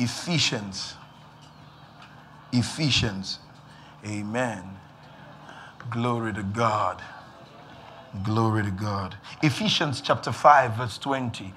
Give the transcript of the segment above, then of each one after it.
Ephesians. Ephesians. Amen. Glory to God. Glory to God. Ephesians chapter 5, verse 20.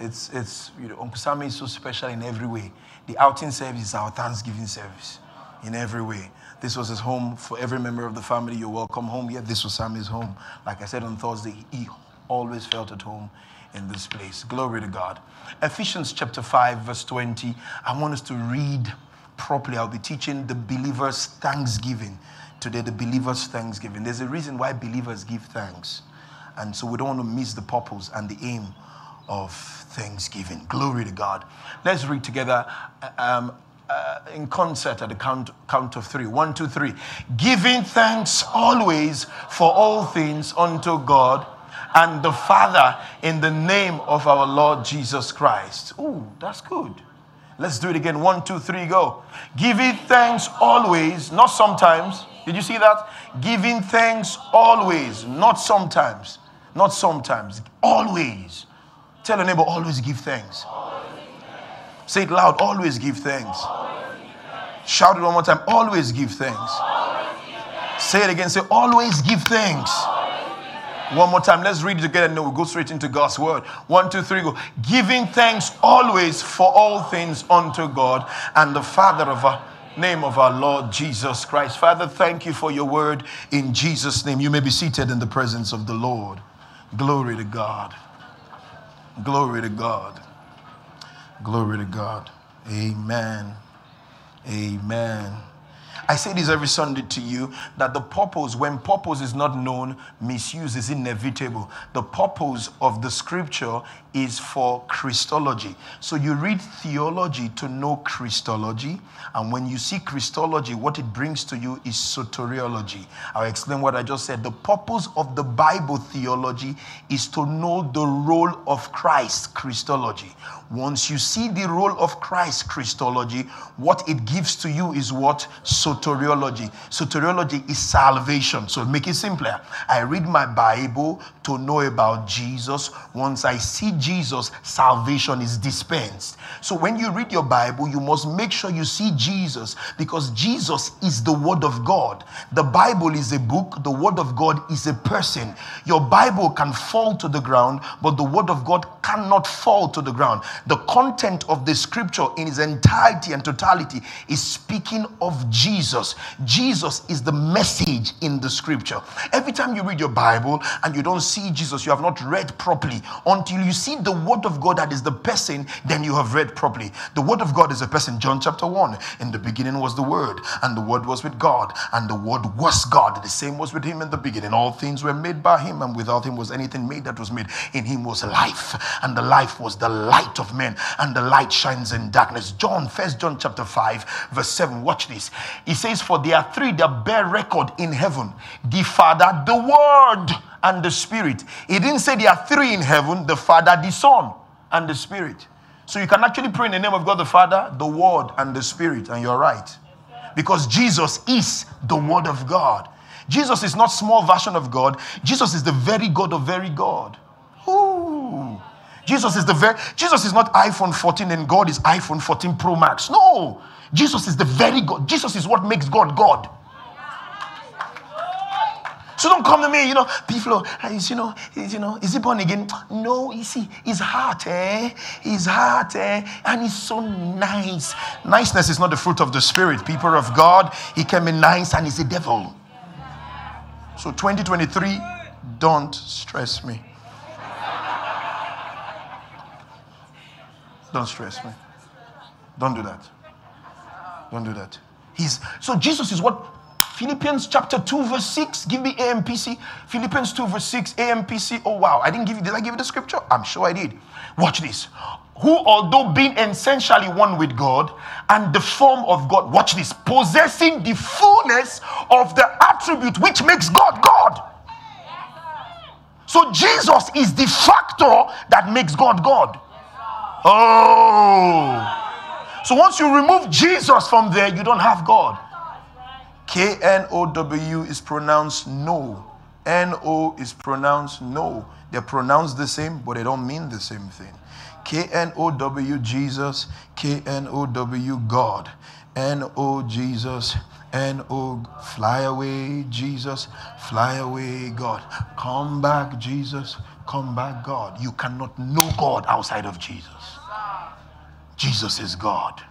It's, it's you know, Uncle Sammy is so special in every way. The outing service is our Thanksgiving service in every way. This was his home for every member of the family. You're welcome home. Yeah, this was Sammy's home. Like I said on Thursday, he always felt at home in this place. Glory to God. Ephesians chapter 5, verse 20. I want us to read properly. I'll be teaching the believers' thanksgiving today, the believers' thanksgiving. There's a reason why believers give thanks. And so we don't want to miss the purpose and the aim of thanksgiving. Glory to God. Let's read together um, uh, in concert at the count, count of three. One, two, three. Giving thanks always for all things unto God and the Father in the name of our Lord Jesus Christ. Ooh, that's good. Let's do it again. One, two, three, go. Giving thanks always, not sometimes. Did you see that? Giving thanks always, not sometimes. Not sometimes. Always. Tell a neighbor, always give thanks. Say it loud, always give thanks. Shout it one more time, always give thanks. Say it again, say, always give thanks. One more time. Let's read it together and then we'll go straight into God's word. One, two, three, go. Giving thanks always for all things unto God and the Father of our name of our Lord Jesus Christ. Father, thank you for your word in Jesus' name. You may be seated in the presence of the Lord. Glory to God. Glory to God. Glory to God. Amen. Amen. I say this every Sunday to you that the purpose, when purpose is not known, misuse is inevitable. The purpose of the scripture is for Christology. So you read theology to know Christology, and when you see Christology, what it brings to you is soteriology. I'll explain what I just said. The purpose of the Bible theology is to know the role of Christ, Christology. Once you see the role of Christ, Christology, what it gives to you is what? Soteriology. Soteriology is salvation. So make it simpler. I read my Bible to know about Jesus. Once I see Jesus, salvation is dispensed. So when you read your Bible, you must make sure you see Jesus because Jesus is the Word of God. The Bible is a book, the Word of God is a person. Your Bible can fall to the ground, but the Word of God cannot fall to the ground. The content of the scripture in its entirety and totality is speaking of Jesus. Jesus is the message in the scripture. Every time you read your Bible and you don't see Jesus, you have not read properly until you see see the word of God that is the person, then you have read properly. The word of God is a person. John chapter 1. In the beginning was the word, and the word was with God, and the word was God. The same was with him in the beginning. All things were made by him, and without him was anything made that was made. In him was life, and the life was the light of men, and the light shines in darkness. John, first John chapter 5, verse 7. Watch this. He says, For there are three that bear record in heaven the Father, the Word, and the Spirit. He didn't say there are three in heaven the Father, the Son, and the Spirit. So you can actually pray in the name of God the Father, the Word, and the Spirit, and you're right. Because Jesus is the Word of God. Jesus is not small version of God. Jesus is the very God of very God. Ooh. Jesus is the very Jesus is not iPhone 14 and God is iPhone 14 Pro Max. No. Jesus is the very God. Jesus is what makes God God. So don't come to me, you know, people, is, you know, is, you know, is he born again? No, you see, his heart, eh? His heart, eh? And he's so nice. Niceness is not the fruit of the spirit. People of God, he can be nice and he's a devil. So 2023, don't stress me. Don't stress me. Don't do that. Don't do that. He's so Jesus is what Philippians chapter 2, verse 6. Give me AMPC. Philippians 2, verse 6. AMPC. Oh, wow. I didn't give you, did I give you the scripture? I'm sure I did. Watch this. Who, although being essentially one with God and the form of God, watch this, possessing the fullness of the attribute which makes God God. So Jesus is the factor that makes God God. Oh. So once you remove Jesus from there, you don't have God. K N O W is pronounced no. N O is pronounced no. They're pronounced the same, but they don't mean the same thing. K N O W Jesus, K N O W God, N O Jesus, N O fly away Jesus, fly away God. Come back Jesus, come back God. You cannot know God outside of Jesus. Jesus is God.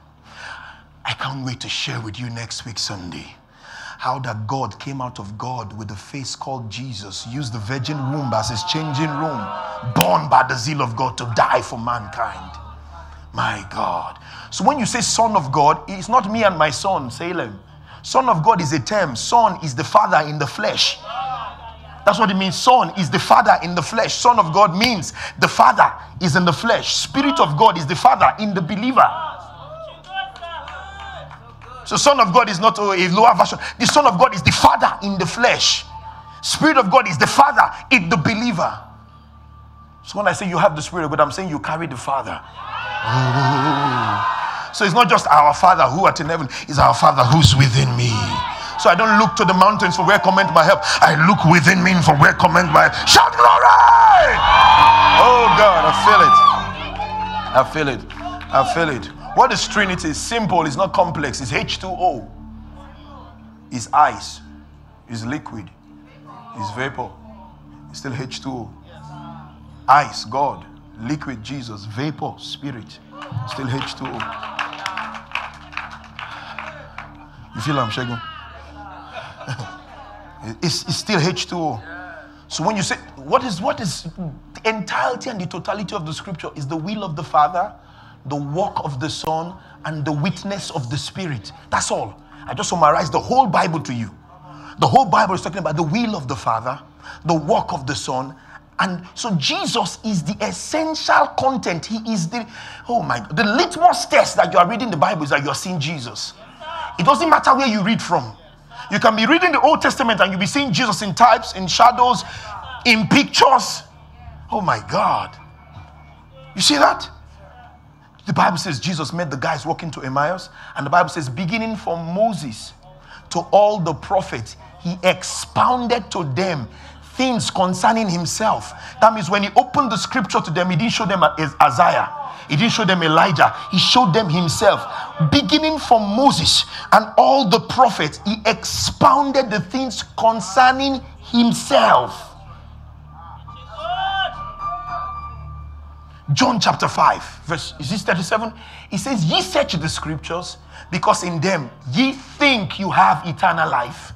I can't wait to share with you next week Sunday how that God came out of God with a face called Jesus, used the virgin womb as his changing room, born by the zeal of God to die for mankind. My God. So when you say Son of God, it's not me and my son, Salem. Son of God is a term. Son is the Father in the flesh. That's what it means. Son is the Father in the flesh. Son of God means the Father is in the flesh. Spirit of God is the Father in the believer. So, Son of God is not a lower version. The Son of God is the Father in the flesh. Spirit of God is the Father in the believer. So, when I say you have the Spirit of God, I'm saying you carry the Father. Oh. So, it's not just our Father who art in heaven, it's our Father who's within me. So, I don't look to the mountains for where cometh my help. I look within me for where cometh my help. Shout glory! Oh, God, I feel it. I feel it. I feel it. What is Trinity? Simple, it's not complex. It's H2O. It's ice. It's liquid. It's vapor. It's still H2O. Ice, God. Liquid, Jesus. Vapor, Spirit. Still H2O. You feel I'm shaking? it's, it's still H2O. So when you say, what is what is the entirety and the totality of the scripture is the will of the Father the work of the Son, and the witness of the Spirit. That's all. I just summarized the whole Bible to you. The whole Bible is talking about the will of the Father, the work of the Son, and so Jesus is the essential content. He is the oh my the litmus test that you are reading the Bible is that you're seeing Jesus. It doesn't matter where you read from. You can be reading the Old Testament and you'll be seeing Jesus in types, in shadows, in pictures. Oh my God. You see that? The Bible says Jesus met the guys walking to Emmaus, and the Bible says, beginning from Moses to all the prophets, he expounded to them things concerning himself. That means when he opened the scripture to them, he didn't show them Isaiah, he didn't show them Elijah, he showed them himself. Beginning from Moses and all the prophets, he expounded the things concerning himself. John chapter 5, verse is this 37? He says, Ye search the scriptures because in them ye think you have eternal life,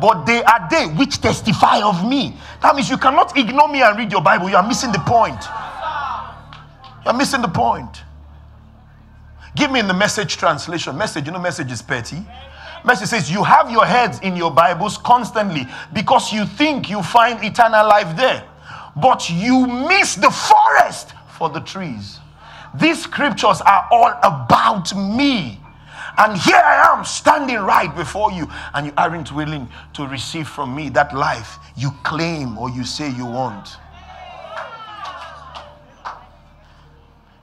but they are they which testify of me. That means you cannot ignore me and read your Bible. You are missing the point. You are missing the point. Give me in the message translation. Message, you know, message is petty. Message says, You have your heads in your Bibles constantly because you think you find eternal life there, but you miss the forest for the trees. These scriptures are all about me. And here I am standing right before you, and you aren't willing to receive from me that life you claim or you say you want.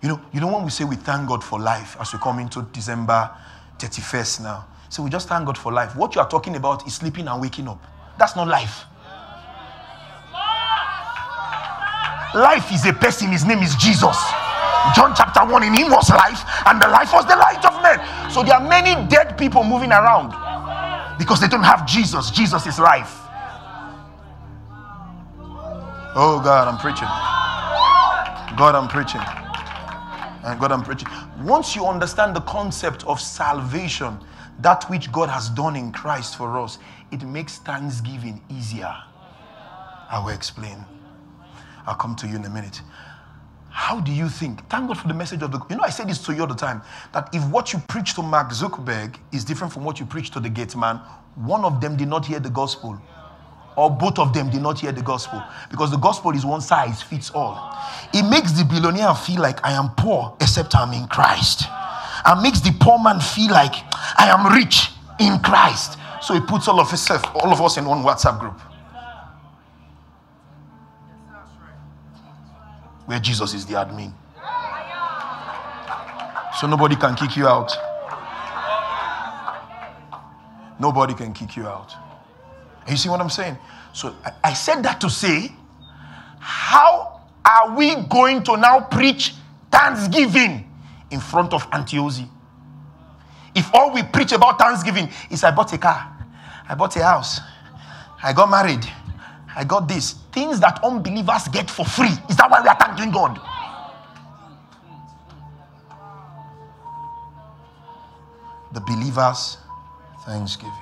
You know, you know when we say we thank God for life as we come into December 31st now. So we just thank God for life. What you are talking about is sleeping and waking up. That's not life. Life is a person, his name is Jesus. John chapter 1 in him was life, and the life was the light of men. So there are many dead people moving around because they don't have Jesus. Jesus is life. Oh God, I'm preaching. God, I'm preaching. And God, I'm preaching. Once you understand the concept of salvation, that which God has done in Christ for us, it makes thanksgiving easier. I will explain. I'll come to you in a minute. How do you think? Thank God for the message of the. You know, I say this to you all the time that if what you preach to Mark Zuckerberg is different from what you preach to the gate man, one of them did not hear the gospel, or both of them did not hear the gospel, because the gospel is one size fits all. It makes the billionaire feel like I am poor except I'm in Christ, and makes the poor man feel like I am rich in Christ. So he puts all of himself, all of us in one WhatsApp group. Where Jesus is the admin. So nobody can kick you out. Nobody can kick you out. You see what I'm saying? So I, said that to say, how are we going to now preach thanksgiving in front of Antiosi? If all we preach about thanksgiving is I bought a car, I bought a house, I got married, I got this, things that unbelievers get for free. Is that why we are thanking God? The believers' thanksgiving.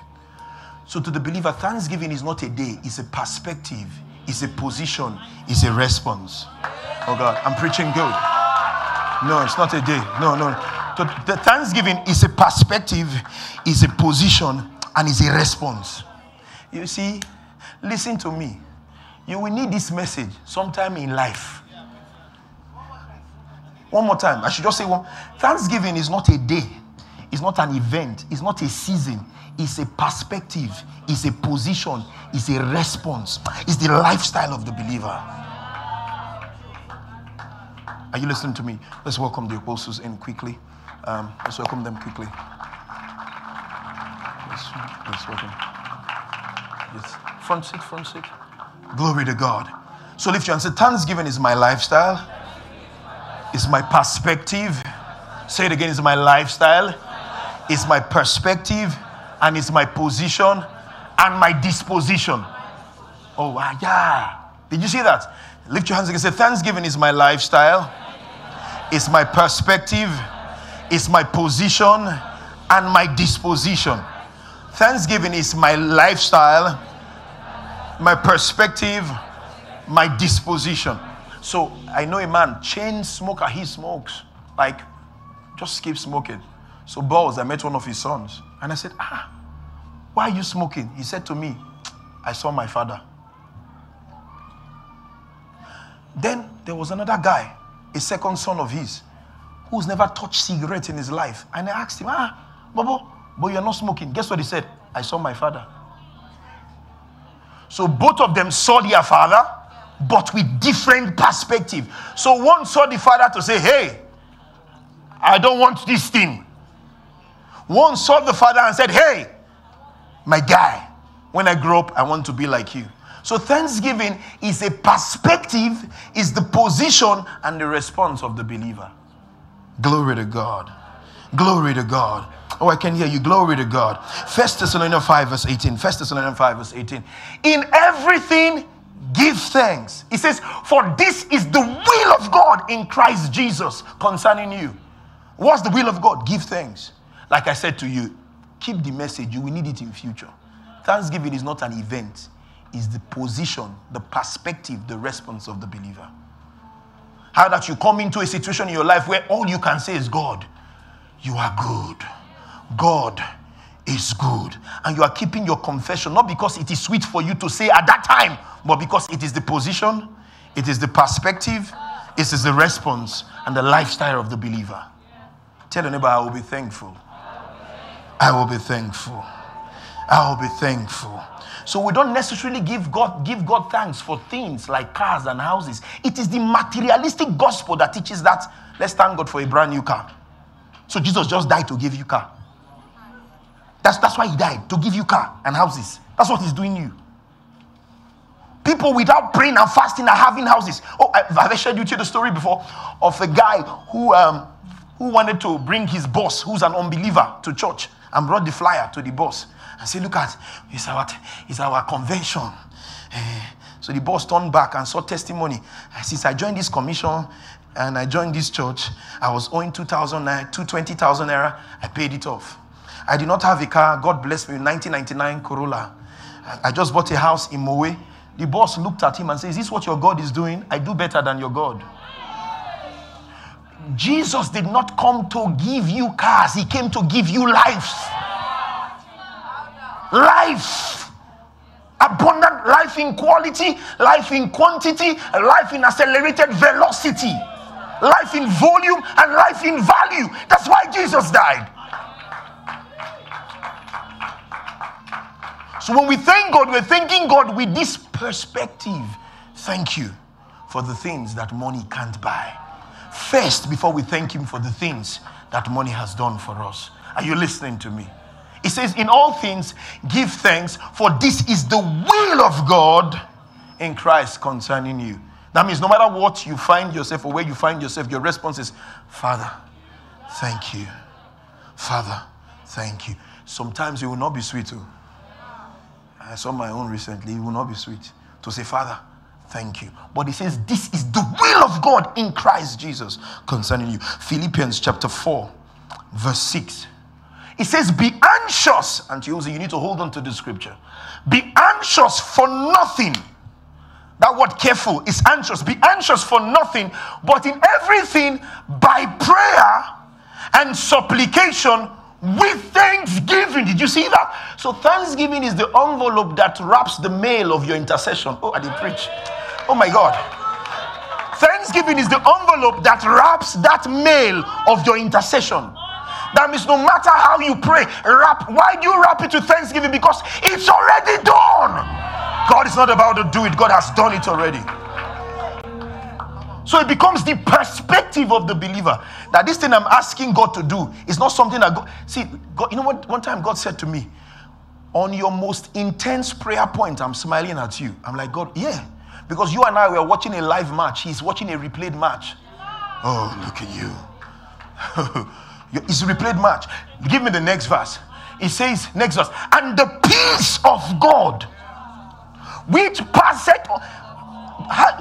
So, to the believer, thanksgiving is not a day, it's a perspective, it's a position, it's a response. Oh God, I'm preaching good. No, it's not a day. No, no. The thanksgiving is a perspective, is a position, and is a response. You see, listen to me. You will need this message sometime in life. One more time. I should just say one. Thanksgiving is not a day, it's not an event, it's not a season, it's a perspective, it's a position, it's a response, it's the lifestyle of the believer. Are you listening to me? Let's welcome the apostles in quickly. Um, let's welcome them quickly. Let's, let's welcome. Yes. Front seat, front seat. Glory to God. So lift your hand. Say, Thanksgiving is my lifestyle. Is my perspective. Say it again. Is my lifestyle. Is my perspective, and it's my position, and my disposition. Oh, ah, yeah. Did you see that? Lift your hands again. Say, Thanksgiving is my lifestyle. It's my perspective. It's my position and my disposition. Thanksgiving is my lifestyle my perspective, my disposition. So I know a man, chain smoker, he smokes. Like, just keep smoking. So, balls, I met one of his sons. And I said, Ah, why are you smoking? He said to me, I saw my father. Then there was another guy, a second son of his, who's never touched cigarette in his life. And I asked him, Ah, Bobo, but you're not smoking. Guess what he said? I saw my father. So both of them saw their father, but with different perspective. So one saw the father to say, Hey, I don't want this thing. One saw the father and said, Hey, my guy, when I grow up, I want to be like you. So thanksgiving is a perspective, is the position and the response of the believer. Glory to God. Glory to God. Oh, I can hear you. Glory to God. First Thessalonians 5, verse 18. First Thessalonians 5, verse 18. In everything, give thanks. He says, For this is the will of God in Christ Jesus concerning you. What's the will of God? Give thanks. Like I said to you, keep the message. You will need it in future. Thanksgiving is not an event, it's the position, the perspective, the response of the believer. How that you come into a situation in your life where all you can say is, God, you are good. God is good. And you are keeping your confession, not because it is sweet for you to say at that time, but because it is the position, it is the perspective, it is the response and the lifestyle of the believer. Tell your neighbor, I will be thankful. I will be thankful. I will be thankful. So we don't necessarily give God give God thanks for things like cars and houses. It is the materialistic gospel that teaches that. Let's thank God for a brand new car. So Jesus just died to give you car. That's, that's why he died, to give you car and houses. That's what he's doing you. People without praying and fasting are having houses. Oh, I've, i shared you the story before of a guy who, um, who wanted to bring his boss, who's an unbeliever, to church and brought the flyer to the boss and said, Look at, it's our, it's our convention. Uh, so the boss turned back and saw testimony. Since I joined this commission and I joined this church, I was owing 2,000 220,000 naira. I paid it off. I did not have a car. God bless me. 1999 Corolla. I just bought a house in Mowe. The boss looked at him and said, Is this what your God is doing? I do better than your God. Jesus did not come to give you cars, He came to give you life. Life. Abundant life in quality, life in quantity, life in accelerated velocity, life in volume, and life in value. That's why Jesus died. So when we thank God, we're thanking God with this perspective. Thank you for the things that money can't buy. First, before we thank Him for the things that money has done for us. Are you listening to me? It says, In all things, give thanks, for this is the will of God in Christ concerning you. That means no matter what you find yourself or where you find yourself, your response is, Father, thank you. Father, thank you. Sometimes it will not be sweet too. I saw my own recently, it will not be sweet to say, Father, thank you. But he says, This is the will of God in Christ Jesus concerning you. Philippians chapter 4, verse 6. It says, Be anxious. And to you need to hold on to the scripture. Be anxious for nothing. That word careful is anxious. Be anxious for nothing, but in everything by prayer and supplication with thanksgiving. Did you see that? So, thanksgiving is the envelope that wraps the mail of your intercession. Oh, I did preach. Oh my God. Thanksgiving is the envelope that wraps that mail of your intercession. That means no matter how you pray, wrap. Why do you wrap it with thanksgiving? Because it's already done. God is not about to do it, God has done it already. So it becomes the perspective of the believer that this thing I'm asking God to do is not something that God. See, God, you know what? One time God said to me, on your most intense prayer point, I'm smiling at you. I'm like, God, yeah. Because you and I were watching a live match. He's watching a replayed match. Oh, look at you. it's a replayed match. Give me the next verse. It says, next verse, and the peace of God, which passeth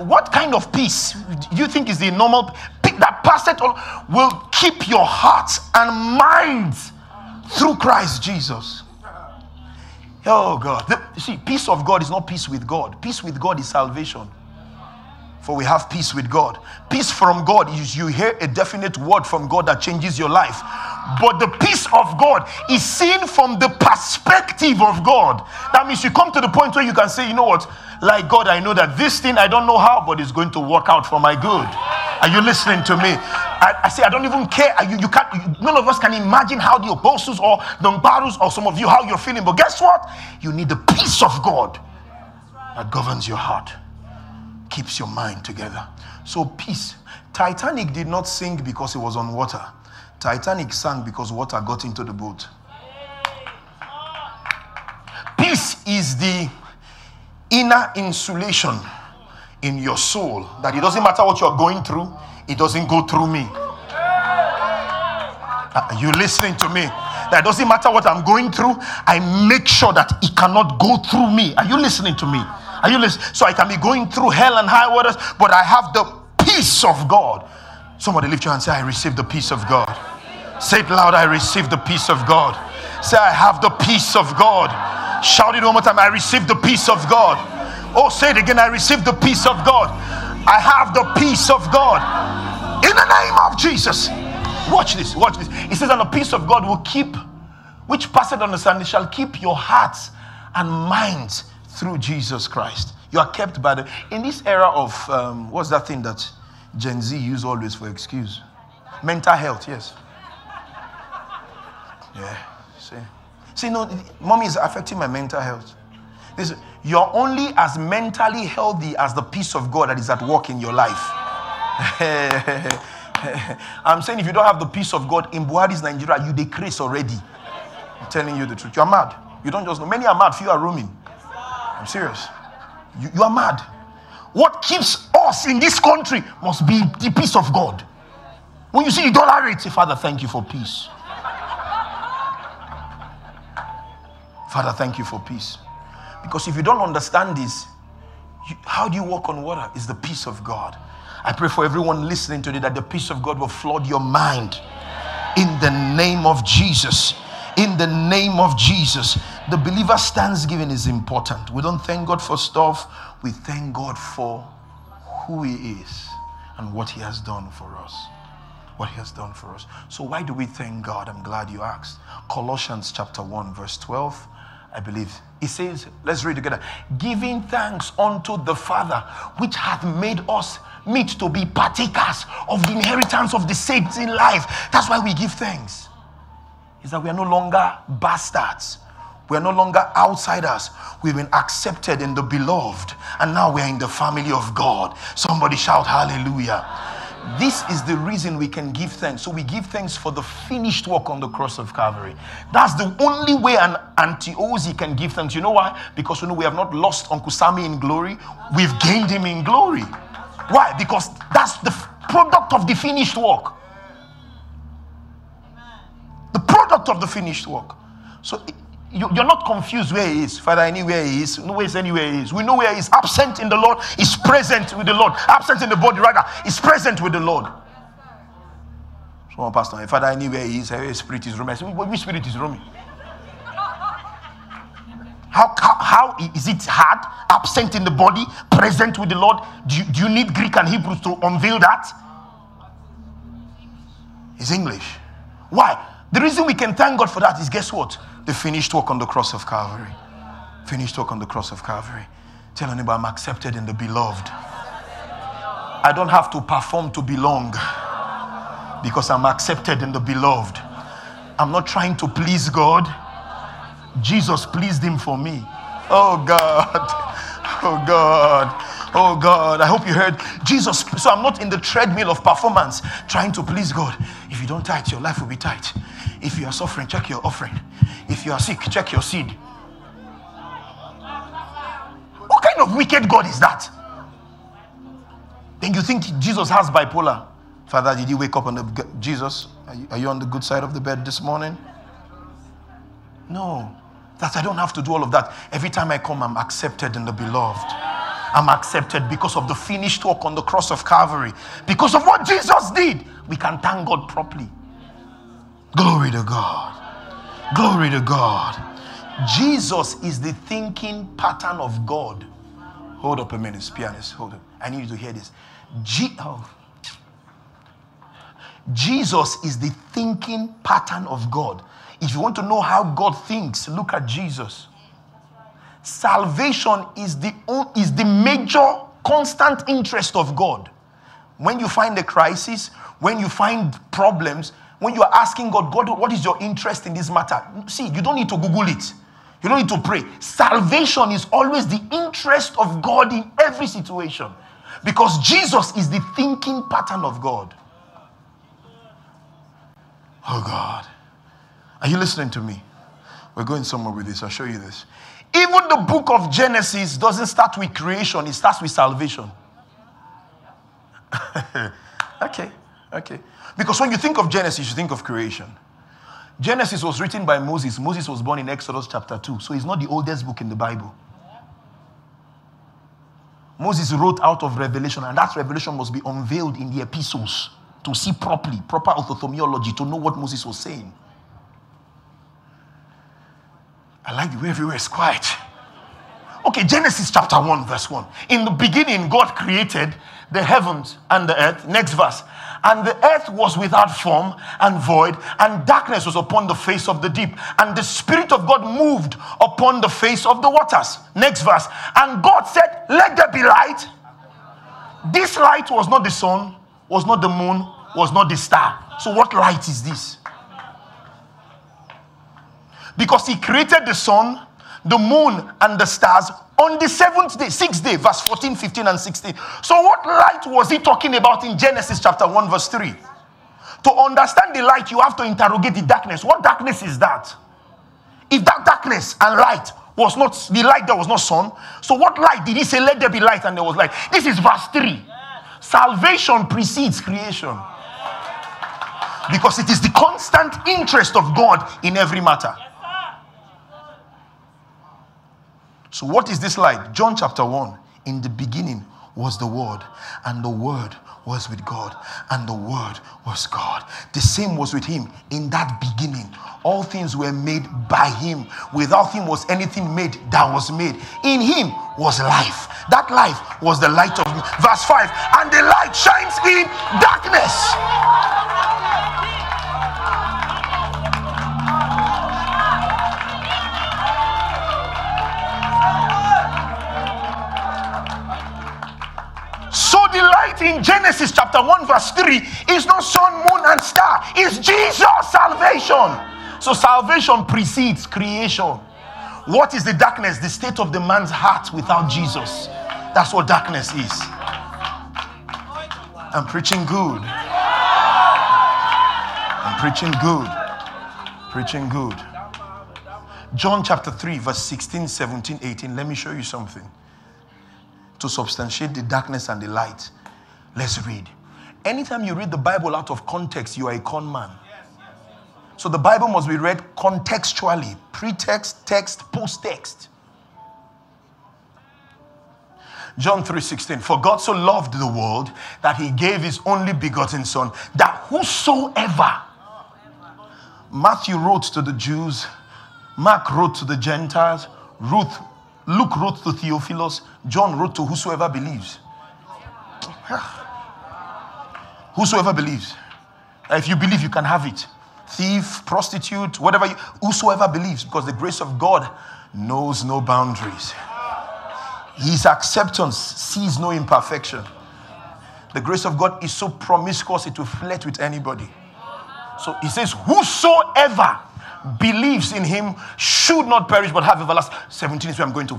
what kind of peace do you think is the normal that passeth all will keep your hearts and minds through Christ Jesus? Oh God. The, see, peace of God is not peace with God. Peace with God is salvation. For we have peace with God. Peace from God is you hear a definite word from God that changes your life. But the peace of God is seen from the perspective of God. That means you come to the point where you can say, you know what? Like God, I know that this thing I don't know how, but it's going to work out for my good. Are you listening to me? I, I say I don't even care. You, you can't. You, none of us can imagine how the apostles or the Mbarus or some of you how you're feeling. But guess what? You need the peace of God that governs your heart, keeps your mind together. So peace. Titanic did not sink because it was on water. Titanic sank because water got into the boat. Peace is the inner insulation in your soul that it doesn't matter what you're going through, it doesn't go through me. Uh, are you listening to me? That doesn't matter what I'm going through, I make sure that it cannot go through me. Are you listening to me? Are you listening? So I can be going through hell and high waters, but I have the peace of God. Somebody lift your hand and say, I receive the peace of God. Say it loud, I receive the peace of God. Say, I have the peace of God. Shout it one more time. I receive the peace of God. Oh, say it again. I receive the peace of God. I have the peace of God. In the name of Jesus. Watch this. Watch this. It says, and the peace of God will keep, which passeth understanding, shall keep your hearts and minds through Jesus Christ. You are kept by the. In this era of, um, what's that thing that Gen Z use always for excuse? Mental health, yes. Yeah, see. See, no, mommy is affecting my mental health. This, you're only as mentally healthy as the peace of God that is at work in your life. I'm saying if you don't have the peace of God in Buhari's Nigeria, you decrease already. I'm telling you the truth. You're mad. You don't just know. Many are mad, few are roaming. I'm serious. You, you are mad. What keeps us in this country must be the peace of God. When you see the dollar rate, say, Father, thank you for peace. Father, thank you for peace. Because if you don't understand this, you, how do you walk on water? Is the peace of God. I pray for everyone listening today that the peace of God will flood your mind in the name of Jesus. In the name of Jesus. The believer's thanksgiving is important. We don't thank God for stuff, we thank God for who He is and what He has done for us. What He has done for us. So, why do we thank God? I'm glad you asked. Colossians chapter 1, verse 12 I believe. He says, let's read together. Giving thanks unto the Father, which hath made us meet to be partakers of the inheritance of the saints in life. That's why we give thanks. Is that we are no longer bastards. We are no longer outsiders. We've been accepted in the beloved. And now we are in the family of God. Somebody shout hallelujah. This is the reason we can give thanks. So we give thanks for the finished work on the cross of Calvary. That's the only way an Antiosi can give thanks. You know why? Because you know we have not lost Uncle Sammy in glory, we've gained him in glory. Why? Because that's the product of the finished work. The product of the finished work. So you, are not confused where he is. Father, anywhere he is. No where anywhere he is. We know where he is. Absent in the Lord is present with the Lord. Absent in the body, rather, is present with the Lord. So, oh, Pastor, Father, I know where he is. Where spirit is roaming. Which spirit is roaming? How, how, how is it hard? Absent in the body, present with the Lord? Do you, do you need Greek and Hebrews to unveil that? It's English. Why? The reason we can thank God for that is guess what? The finished work on the cross of Calvary. Finished work on the cross of Calvary. Tell anybody I'm accepted in the beloved. I don't have to perform to belong because I'm accepted in the beloved. I'm not trying to please God. Jesus pleased him for me. Oh God. Oh God. Oh God. I hope you heard Jesus. So I'm not in the treadmill of performance trying to please God. If you don't tithe, your life will be tight. If you are suffering, check your offering. If you are sick, check your seed. What kind of wicked God is that? Then you think Jesus has bipolar. Father, did you wake up on the Jesus? Are you, are you on the good side of the bed this morning? No. That I don't have to do all of that. Every time I come, I'm accepted in the beloved. I'm accepted because of the finished work on the cross of Calvary. Because of what Jesus did, we can thank God properly. Glory to God. Glory to God. Jesus is the thinking pattern of God. Hold up a minute, pianist. Hold up. I need you to hear this. G- oh. Jesus is the thinking pattern of God. If you want to know how God thinks, look at Jesus. Salvation is the, is the major constant interest of God. When you find a crisis, when you find problems, when you are asking God, God, what is your interest in this matter? See, you don't need to Google it. You don't need to pray. Salvation is always the interest of God in every situation because Jesus is the thinking pattern of God. Oh, God. Are you listening to me? We're going somewhere with this. I'll show you this. Even the book of Genesis doesn't start with creation, it starts with salvation. okay, okay. Because when you think of Genesis, you think of creation. Genesis was written by Moses. Moses was born in Exodus chapter 2. So it's not the oldest book in the Bible. Moses wrote out of Revelation, and that revelation must be unveiled in the epistles to see properly, proper orthotheology, to know what Moses was saying. I like the way everywhere is quiet. Okay, Genesis chapter 1, verse 1. In the beginning, God created the heavens and the earth. Next verse. And the earth was without form and void, and darkness was upon the face of the deep. And the Spirit of God moved upon the face of the waters. Next verse. And God said, Let there be light. This light was not the sun, was not the moon, was not the star. So, what light is this? Because He created the sun, the moon, and the stars on the seventh day, sixth day, verse 14, 15, and 16. So, what light was he talking about in Genesis chapter 1, verse 3? To understand the light, you have to interrogate the darkness. What darkness is that? If that darkness and light was not the light that was not sun, so what light did he say, Let there be light, and there was light? This is verse 3. Salvation precedes creation. Because it is the constant interest of God in every matter. So, what is this light? John chapter 1. In the beginning was the Word, and the Word was with God, and the Word was God. The same was with Him in that beginning. All things were made by Him. Without Him was anything made that was made. In Him was life. That life was the light of. Verse 5 And the light shines in darkness. In Genesis chapter 1, verse 3 is not sun, moon, and star. It's Jesus' salvation. So salvation precedes creation. What is the darkness? The state of the man's heart without Jesus. That's what darkness is. I'm preaching good. I'm preaching good. Preaching good. John chapter 3, verse 16, 17, 18. Let me show you something to substantiate the darkness and the light. Let's read. Anytime you read the Bible out of context, you are a con man. So the Bible must be read contextually, pretext, text, post text. John 3:16 For God so loved the world that he gave his only begotten son that whosoever Matthew wrote to the Jews, Mark wrote to the Gentiles, Ruth Luke wrote to Theophilus, John wrote to whosoever believes. Whosoever believes. Uh, if you believe, you can have it. Thief, prostitute, whatever, you, whosoever believes, because the grace of God knows no boundaries. His acceptance sees no imperfection. The grace of God is so promiscuous, it will flirt with anybody. So he says, Whosoever believes in him should not perish but have everlasting. 17 is where I'm going to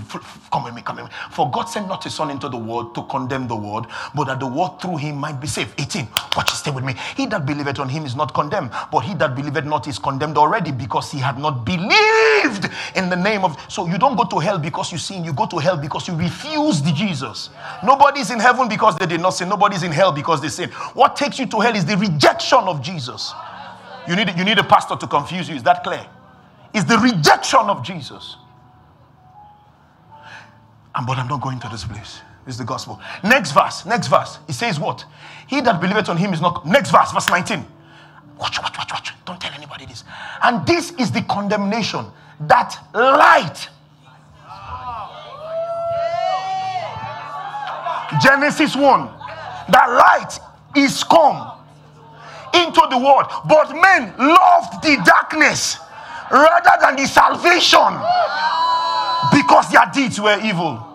come with me, come with me. For God sent not his son into the world to condemn the world, but that the world through him might be saved. 18. Watch, stay with me. He that believeth on him is not condemned, but he that believeth not is condemned already because he had not believed in the name of. So you don't go to hell because you sin, you go to hell because you refused Jesus. Nobody's in heaven because they did not sin, nobody's in hell because they sin. What takes you to hell is the rejection of Jesus. You need, you need a pastor to confuse you. Is that clear? It's the rejection of Jesus. And but I'm not going to this place. It's the gospel. Next verse. Next verse. It says what? He that believeth on him is not. Next verse, verse 19. Watch, watch, watch, watch. Don't tell anybody this. And this is the condemnation that light. Genesis 1. That light is come into the world, but men loved the darkness rather than the salvation because their deeds were evil.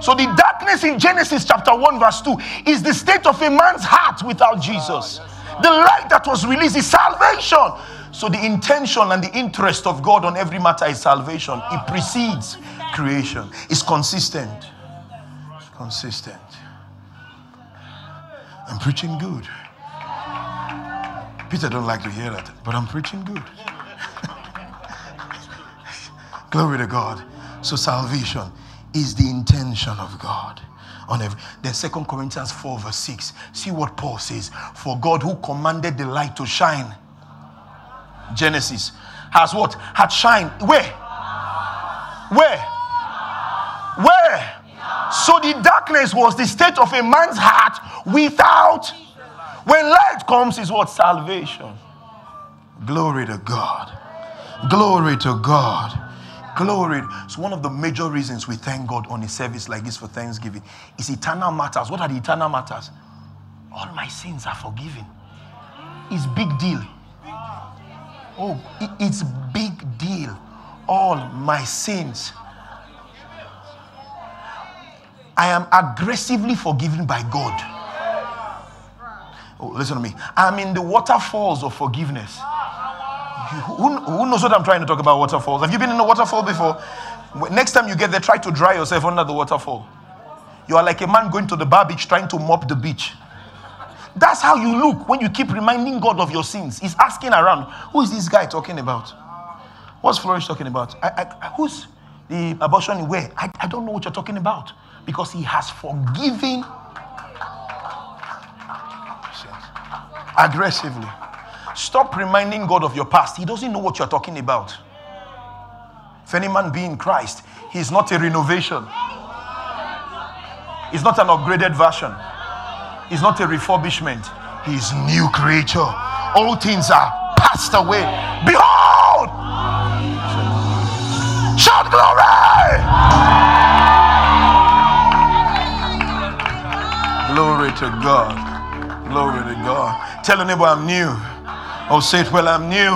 So, the darkness in Genesis chapter 1, verse 2 is the state of a man's heart without Jesus. The light that was released is salvation. So, the intention and the interest of God on every matter is salvation. It precedes creation, it's consistent. Consistent. I'm preaching good. Peter don't like to hear that, but I'm preaching good. Glory to God. So salvation is the intention of God on every then second corinthians 4 verse 6 see what paul says. For god who commanded the light to shine genesis has what? Had shine where? Where? Where so the darkness was the state of a man's heart without. When light comes, is what? Salvation. Glory to God. Glory to God. Glory. So, one of the major reasons we thank God on a service like this for Thanksgiving is eternal matters. What are the eternal matters? All my sins are forgiven. It's big deal. Oh, it's big deal. All my sins I am aggressively forgiven by God. Oh, listen to me. I'm in the waterfalls of forgiveness. Who, who, knows what I'm trying to talk about? Waterfalls. Have you been in a waterfall before? Next time you get there, try to dry yourself under the waterfall. You are like a man going to the bar beach trying to mop the beach. That's how you look when you keep reminding God of your sins. He's asking around, who is this guy talking about? What's Flourish talking about? I, I, who's the abortion where? I, I don't know what you're talking about because he has forgiven aggressively. Stop reminding God of your past. He doesn't know what you're talking about. If any man be in Christ, he's not a renovation. He's not an upgraded version. He's not a refurbishment. He's new creature. All things are passed away. Behold! Shout glory! To God. Glory to God. Tell a neighbor I'm new. Oh, say it well, I'm new.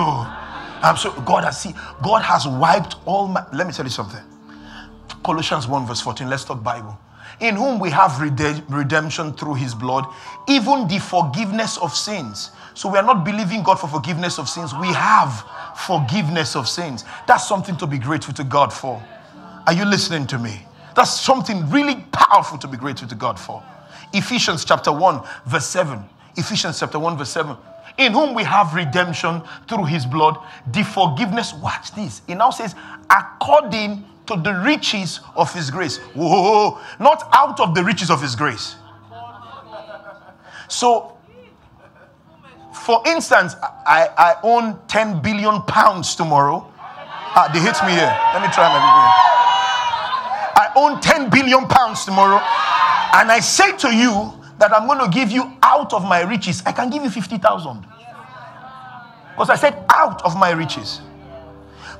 I'm so God has see, God has wiped all my let me tell you something. Colossians 1, verse 14. Let's talk Bible. In whom we have redemption through his blood, even the forgiveness of sins. So we are not believing God for forgiveness of sins. We have forgiveness of sins. That's something to be grateful to God for. Are you listening to me? That's something really powerful to be grateful to God for. Ephesians chapter 1, verse 7. Ephesians chapter 1, verse 7. In whom we have redemption through his blood, the forgiveness. Watch this. It now says, according to the riches of his grace. Whoa, not out of the riches of his grace. So, for instance, I, I own 10 billion pounds tomorrow. Ah, they hit me here. Let me try my video. I own 10 billion pounds tomorrow. And I say to you that I'm going to give you out of my riches. I can give you 50,000. Because I said out of my riches.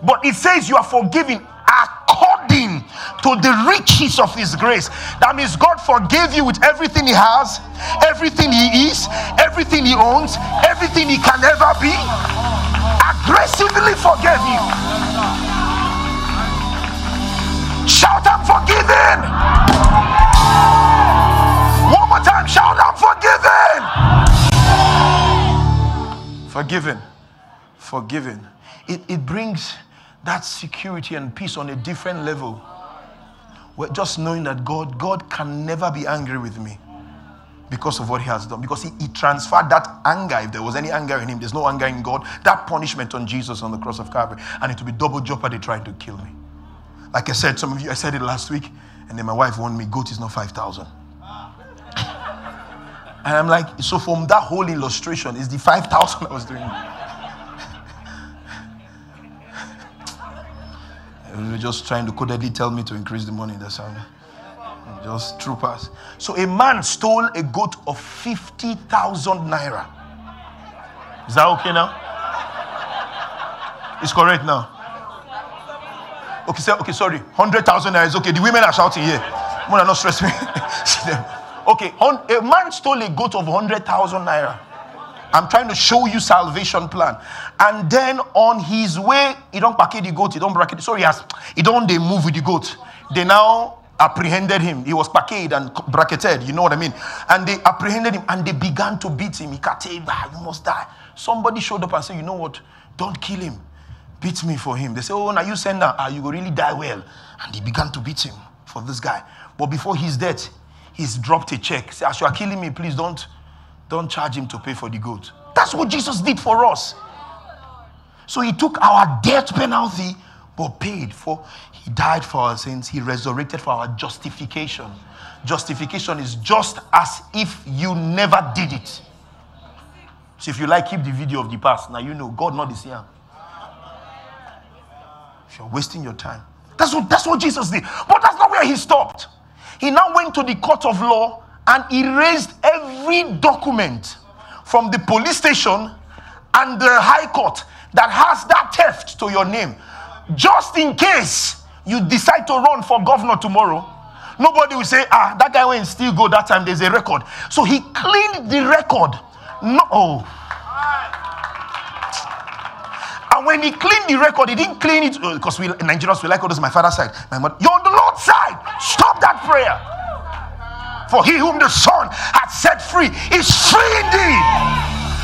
But it says you are forgiven according to the riches of his grace. That means God forgave you with everything he has, everything he is, everything he owns, everything he can ever be. Aggressively forgave you. Shout, I'm forgiven. Time, shout, I'm forgiven. Forgiven. Forgiven. It, it brings that security and peace on a different level. Well, just knowing that God, God can never be angry with me because of what he has done. Because he, he transferred that anger, if there was any anger in him, there's no anger in God, that punishment on Jesus on the cross of Calvary. And it will be double jeopardy trying to kill me. Like I said, some of you, I said it last week, and then my wife warned me, goat is not 5,000. And I'm like, so from that whole illustration, is the 5,000 I was doing. Were just trying to codedly tell me to increase the money. That's how. Just troopers. So a man stole a goat of 50,000 naira. Is that okay now? It's correct now. Okay, say, okay, sorry. 100,000 naira is okay. The women are shouting here. Mona, not stress me. okay, a man stole a goat of 100,000 naira. I'm trying to show you salvation plan. And then on his way, he don't pack the goat, he don't bracket. Sorry, yes, he don't they move with the goat. They now apprehended him. He was packed and bracketed, you know what I mean? And they apprehended him and they began to beat him. He can't you must die. Somebody showed up and said, you know what? Don't kill him. Beat me for him. They say, oh, now you send that. Ah, you will really die well. And they began to beat him for this guy. But before his death, he's dropped a check. Say, as you are killing me, please don't don't charge him to pay for the goat. That's what Jesus did for us. So he took our death penalty, but paid for. He died for our sins. He resurrected for our justification. Justification is just as if you never did it. So if you like, keep the video of the past. Now you know God not this year. If you're wasting your time. That's what, that's what Jesus did. But that's not where he stopped. He now went to the court of law and erased every document from the police station and the high court that has that theft to your name. Just in case you decide to run for governor tomorrow, nobody will say, ah, that guy went still go that time. There's a record. So he cleaned the record. No. Oh. And when he cleaned the record, he didn't clean it because uh, we Nigerians we like all this. My father's side, my mother. You're on the Lord's side. Stop that prayer. For he whom the Son hath set free is free indeed.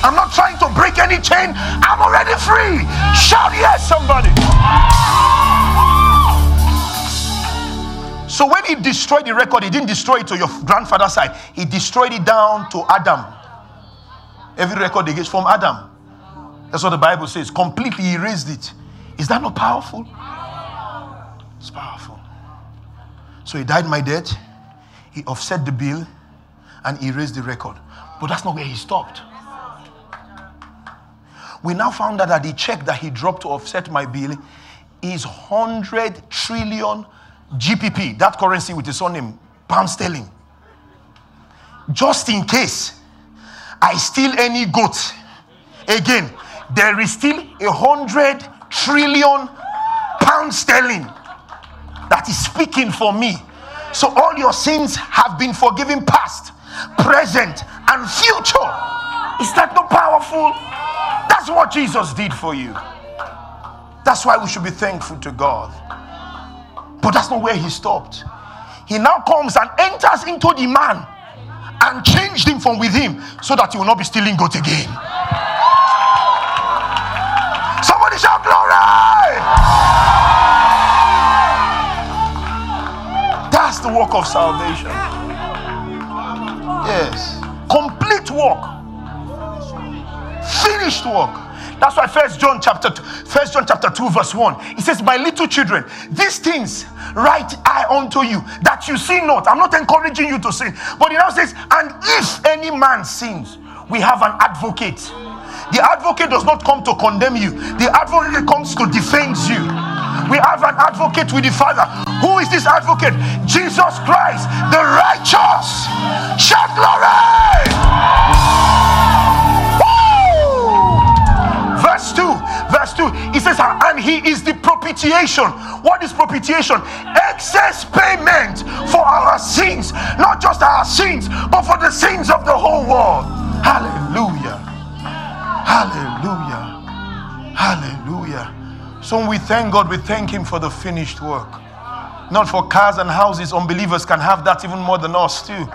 I'm not trying to break any chain. I'm already free. Shout yes, somebody. So when he destroyed the record, he didn't destroy it to your grandfather's side. He destroyed it down to Adam. Every record they get from Adam. That's what the Bible says. Completely erased it. Is that not powerful? It's powerful. So he died my debt, he offset the bill and erased the record. But that's not where he stopped. We now found out that the check that he dropped to offset my bill is 100 trillion GBP, that currency with the surname, pound sterling. Just in case I steal any goat, again, there is still a 100 trillion pound sterling that is speaking for me so all your sins have been forgiven past, present, and future. Is that not powerful? That's what Jesus did for you. That's why we should be thankful to God. But that's not where he stopped. He now comes and enters into the man and changed him from within so that he will not be stealing goat again. Somebody shout glory! That's the work of salvation. Yes. Complete work. Finished work. That's why First John chapter two, First John chapter 2, verse 1. It says, My little children, these things write I unto you that you sin not. I'm not encouraging you to sin. But it now says, And if any man sins, we have an advocate. The advocate does not come to condemn you, the advocate comes to defend you. We have an advocate with the Father. Who is this advocate? Jesus Christ, the righteous. Shout glory! Verse 2, verse 2, he says, and he is the propitiation. What is propitiation? Excess payment for our sins, not just our sins, but for the sins of the whole world. Hallelujah. Hallelujah. Hallelujah. So we thank God, we thank Him for the finished work. Not for cars and houses, unbelievers can have that even more than us, too.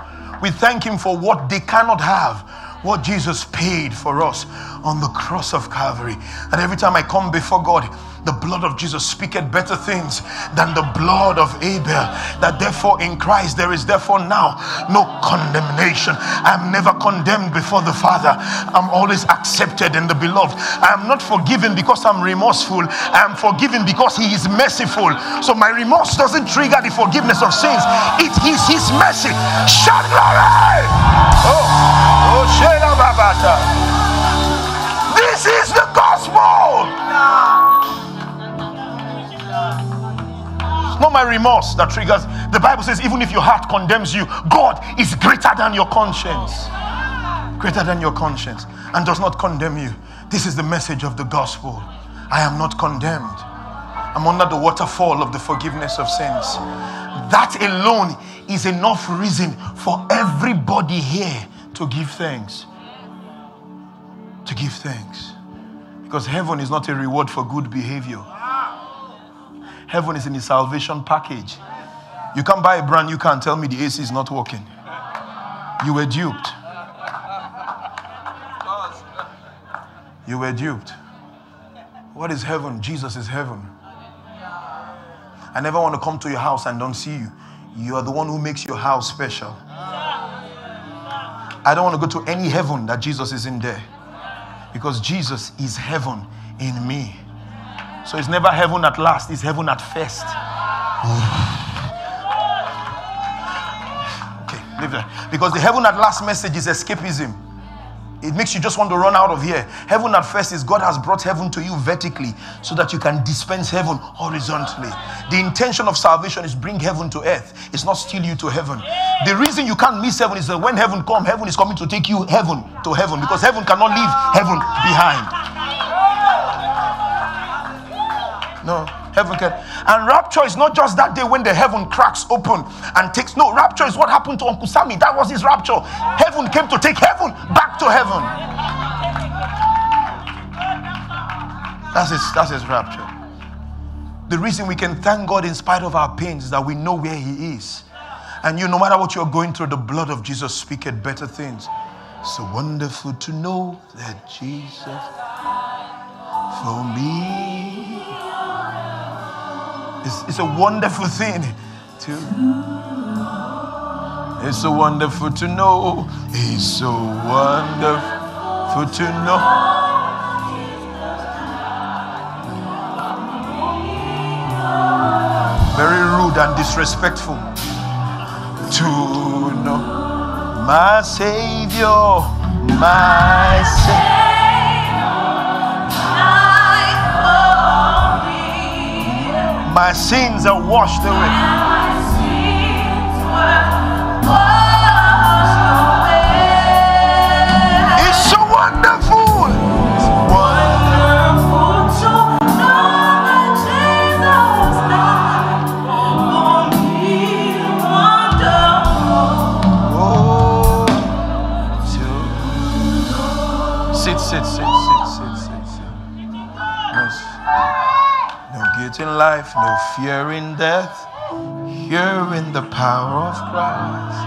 We thank Him for what they cannot have, what Jesus paid for us on the cross of Calvary. And every time I come before God, the blood of Jesus speaketh better things than the blood of Abel. That therefore in Christ there is therefore now no condemnation. I am never condemned before the Father. I'm always accepted in the beloved. I am not forgiven because I'm remorseful. I am forgiven because He is merciful. So my remorse doesn't trigger the forgiveness of sins. It is His mercy. Shout glory! Oh, oh. This is the gospel. Not my remorse that triggers. The Bible says, even if your heart condemns you, God is greater than your conscience. Greater than your conscience and does not condemn you. This is the message of the gospel. I am not condemned. I'm under the waterfall of the forgiveness of sins. That alone is enough reason for everybody here to give thanks. To give thanks. Because heaven is not a reward for good behavior. Heaven is in the salvation package. You can't buy a brand new car and tell me the AC is not working. You were duped. You were duped. What is heaven? Jesus is heaven. I never want to come to your house and don't see you. You are the one who makes your house special. I don't want to go to any heaven that Jesus is in there because Jesus is heaven in me. So it's never heaven at last, it's heaven at first. okay, leave that. Because the heaven at last message is escapism. It makes you just want to run out of here. Heaven at first is God has brought heaven to you vertically so that you can dispense heaven horizontally. The intention of salvation is bring heaven to earth. It's not steal you to heaven. The reason you can't miss heaven is that when heaven come, heaven is coming to take you heaven to heaven because heaven cannot leave heaven behind. No, heaven can. And rapture is not just that day when the heaven cracks open and takes. No, rapture is what happened to Uncle Sammy. That was his rapture. Heaven came to take heaven back to heaven. That's his, that's his rapture. The reason we can thank God in spite of our pains is that we know where He is. And you, no matter what you're going through, the blood of Jesus speaketh better things. So wonderful to know that Jesus for me it's, it's a wonderful thing to. It's so wonderful to know. It's so wonderful to know. Very rude and disrespectful to know my Savior, my Savior. My sins are washed away. Life, no fear in death. Here in the power of Christ,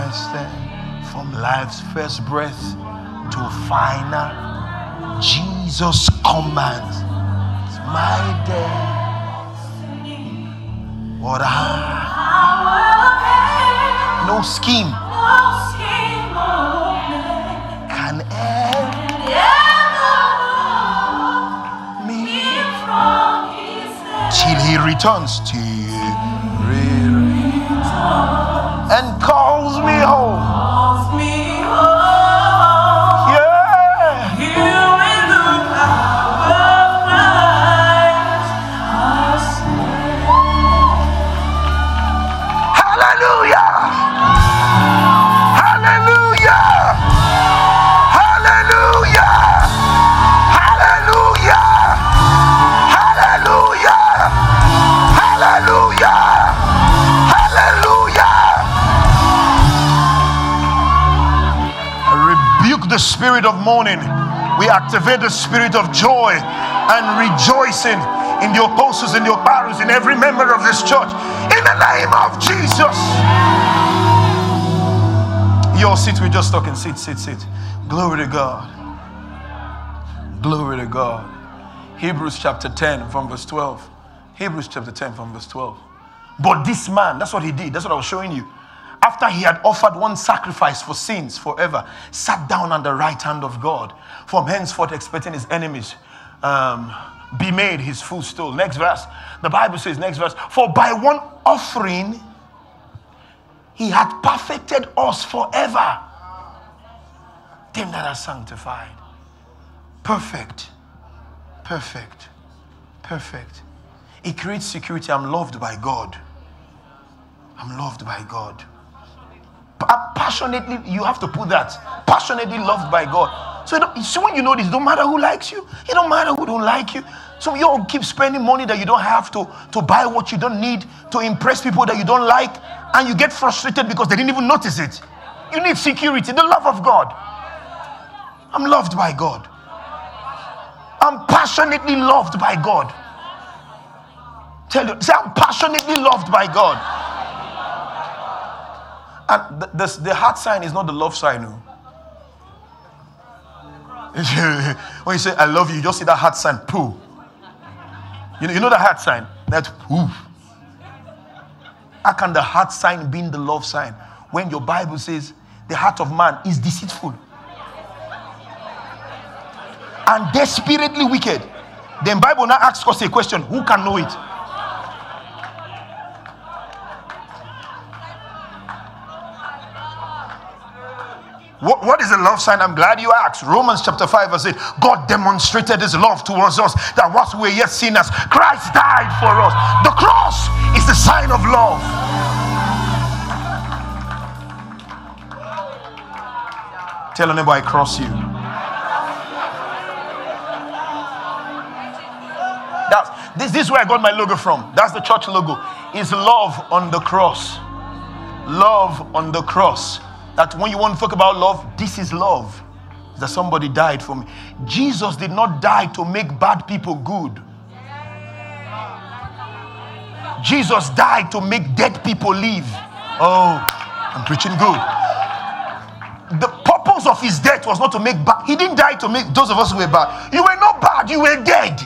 I stand from life's first breath to final. Jesus commands my death. What I no scheme, returns to and spirit of mourning. We activate the spirit of joy and rejoicing in the apostles, in the apostles, in every member of this church. In the name of Jesus. Yo, sit, we're just talking. Sit, sit, sit. Glory to God. Glory to God. Hebrews chapter 10 from verse 12. Hebrews chapter 10 from verse 12. But this man, that's what he did. That's what I was showing you after he had offered one sacrifice for sins forever, sat down on the right hand of God, from henceforth expecting his enemies um, be made his footstool. Next verse, the Bible says, next verse, for by one offering he had perfected us forever. Them that are sanctified. Perfect. Perfect. Perfect. It creates security. I'm loved by God. I'm loved by God passionately, you have to put that. Passionately loved by God. So, so when you know this, don't matter who likes you, it don't matter who don't like you. So you all keep spending money that you don't have to, to buy what you don't need, to impress people that you don't like, and you get frustrated because they didn't even notice it. You need security, the love of God. I'm loved by God. I'm passionately loved by God. Tell you, say, I'm passionately loved by God. And the, heart sign is not the love sign. No. Oh. when you say I love you, you just see that heart sign, poo. You know, you know the heart sign? That poo. How can the heart sign be the love sign when your Bible says the heart of man is deceitful and desperately wicked? Then Bible now asks us a question: Who can know it? What, what is the love sign? I'm glad you asked. Romans chapter 5 verse 8. God demonstrated his love towards us that whilst we were yet sinners, Christ died for us. The cross is the sign of love. Tell anybody I cross you. That's, this, this is where I got my logo from. That's the church logo. Is love on the cross. Love on the cross. That when you want to talk about love, this is love. That somebody died for me. Jesus did not die to make bad people good. Jesus died to make dead people live. Oh, I'm preaching good. The purpose of his death was not to make bad. He didn't die to make those of us who were bad. You were not bad, you were dead.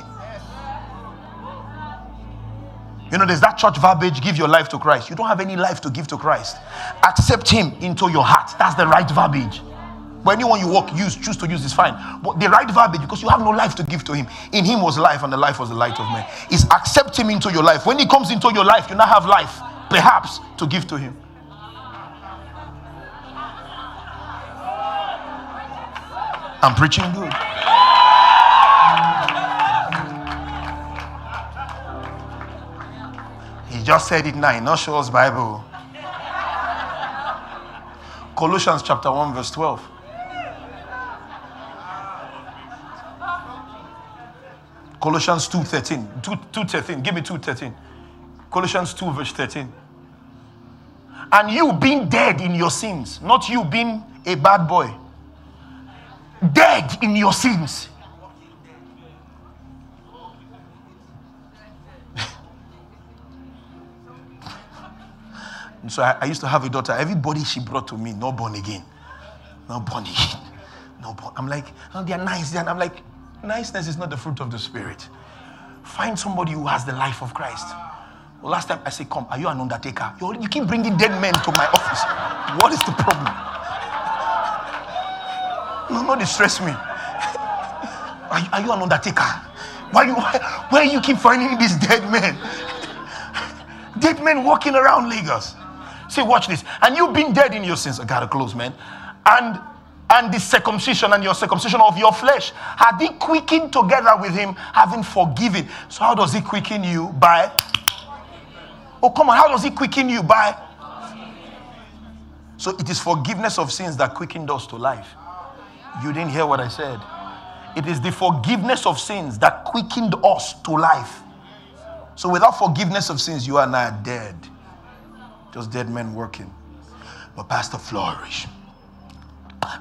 You know, there's that church verbiage give your life to Christ. You don't have any life to give to Christ. Accept Him into your heart. That's the right verbiage. But anyone you walk, use, choose to use is fine. But the right verbiage, because you have no life to give to Him. In Him was life, and the life was the light of men. Is accept Him into your life. When He comes into your life, you now have life, perhaps, to give to Him. I'm preaching good. Just said it now, not show us Bible. Colossians chapter 1, verse 12. Colossians 2 13. 2, 2 13. Give me 2 13. Colossians 2, verse 13. And you being dead in your sins, not you being a bad boy, dead in your sins. So I, I, used to have a daughter. Everybody she brought to me, no born again. No born again. No born. I'm like, oh, they're nice. And I'm like, niceness is not the fruit of the spirit. Find somebody who has the life of Christ. Well, last time I said, Come, are you an undertaker? You, you keep bringing dead men to my office. What is the problem? No, no, distress me. Are you, are you an undertaker? Why you why you keep finding these dead men? Dead men walking around Lagos. See, watch this. And you've been dead in your sins. I gotta close, man. And and the circumcision and your circumcision of your flesh had he quickened together with him, having forgiven. So, how does he quicken you? By oh, come on, how does he quicken you? By so it is forgiveness of sins that quickened us to life. You didn't hear what I said. It is the forgiveness of sins that quickened us to life. So without forgiveness of sins, you and I are dead. Just dead men working. But Pastor Flourish,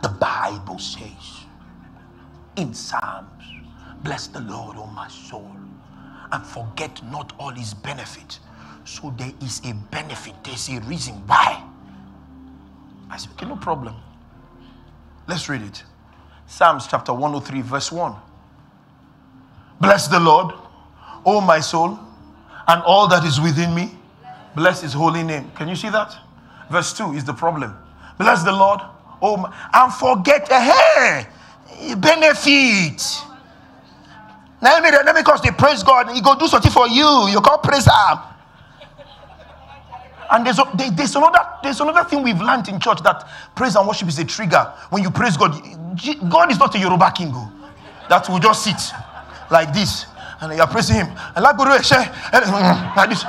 the Bible says in Psalms, Bless the Lord, O my soul, and forget not all his benefits. So there is a benefit, there's a reason why. I said, okay, no problem. Let's read it. Psalms chapter 103, verse 1. Bless the Lord, O my soul, and all that is within me. Bless his holy name. Can you see that? Verse 2 is the problem. Bless the Lord, oh my, and forget a hey, benefit. Now, let me, because they praise God, he go do something for you. You can't praise him. And there's, there's, another, there's another thing we've learned in church that praise and worship is a trigger. When you praise God, God is not a Yoruba king oh. that will just sit like this and you're praising him. Like this.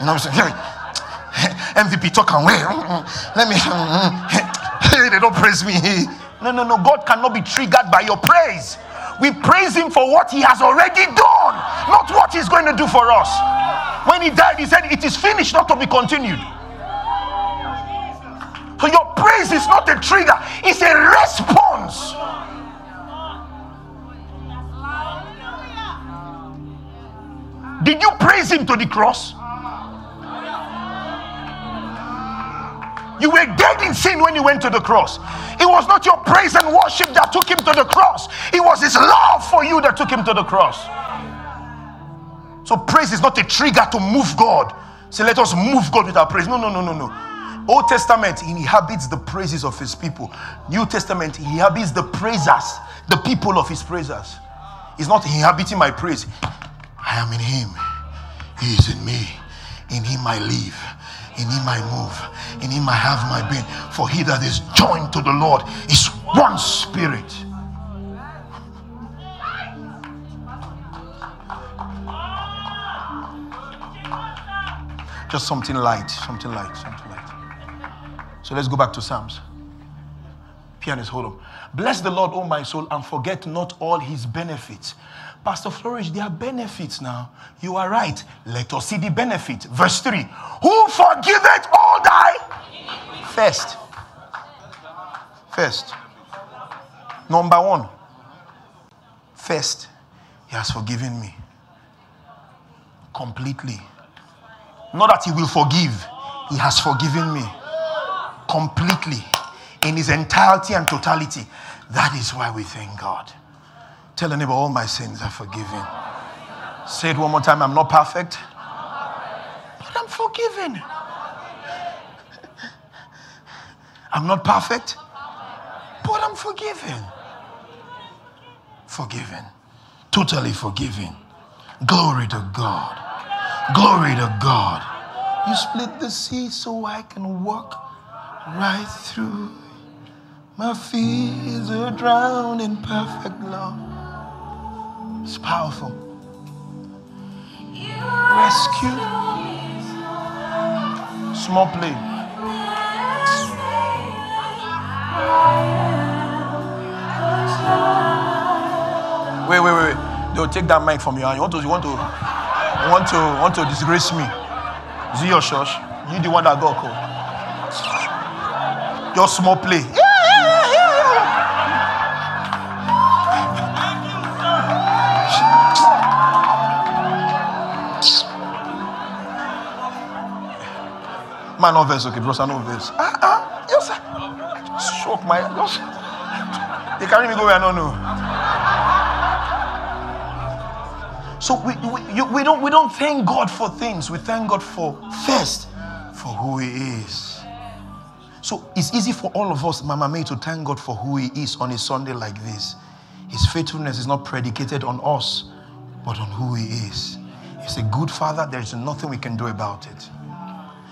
You know what I'm saying? MVP talk and wait. Mm, mm, let me. Mm, they don't praise me. No, no, no. God cannot be triggered by your praise. We praise him for what he has already done, not what he's going to do for us. When he died, he said, It is finished, not to be continued. So your praise is not a trigger, it's a response. Did you praise him to the cross? You were dead in sin when you went to the cross. It was not your praise and worship that took him to the cross, it was his love for you that took him to the cross. So, praise is not a trigger to move God. Say, let us move God with our praise. No, no, no, no, no. Old Testament, he inhabits the praises of his people. New Testament, he inhabits the praisers, the people of his praisers. He's not inhabiting my praise. I am in him. He is in me. In him I live. In him I move. In him I have my being. For he that is joined to the Lord is one spirit. Just something light, something light, something light. So let's go back to Psalms. Pianist, hold on. Bless the Lord, O my soul, and forget not all his benefits Pastor Flourish, there are benefits now. You are right. Let us see the benefit. Verse 3 Who forgiveth all thy first? First. Number one. First, He has forgiven me completely. Not that He will forgive, He has forgiven me completely in His entirety and totality. That is why we thank God. Tell a neighbor, all my sins are forgiven. Say it one more time. I'm not perfect, but I'm forgiven. I'm not perfect, but I'm forgiven. Forgiven. Totally forgiven. Glory to God. Glory to God. You split the sea so I can walk right through. My fears are drowned in perfect love. It's powerful. Rescue. Small play. Wait, wait, wait. They'll take that mic from you. You want to, you want to, you want to, want to disgrace me? Is it your church? You the one that got called. Your small play. Yeah. Man, no verse, okay, bros, I know verse. Ah, my, just, they carry me go where I don't know. So we, we, you, we, don't, we don't thank God for things. We thank God for first, for who He is. So it's easy for all of us, Mama May, to thank God for who He is on a Sunday like this. His faithfulness is not predicated on us, but on who He is. He's a good father. There's nothing we can do about it.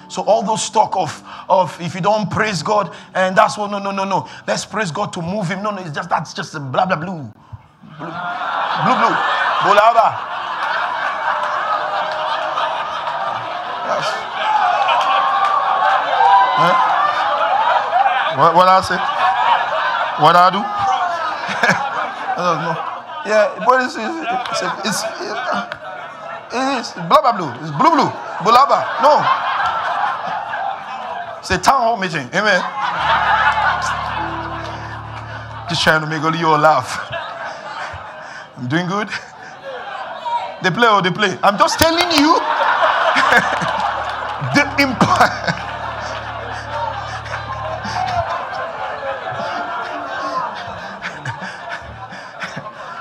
So all those talk of, of if you don't praise God, and that's what no no no no. Let's praise God to move him. No, no, it's just that's just a blah blah blue. Blue blue blue. Bolaba. Yes. Huh? What what I say? What I do? I don't know. Yeah, but it's it's it's, it's, it's uh, blah blah blue. It's blue blue. Bolaba. No. It's a town hall meeting. Amen. Just trying to make all you all laugh. I'm doing good. They play or they play. I'm just telling you the impact.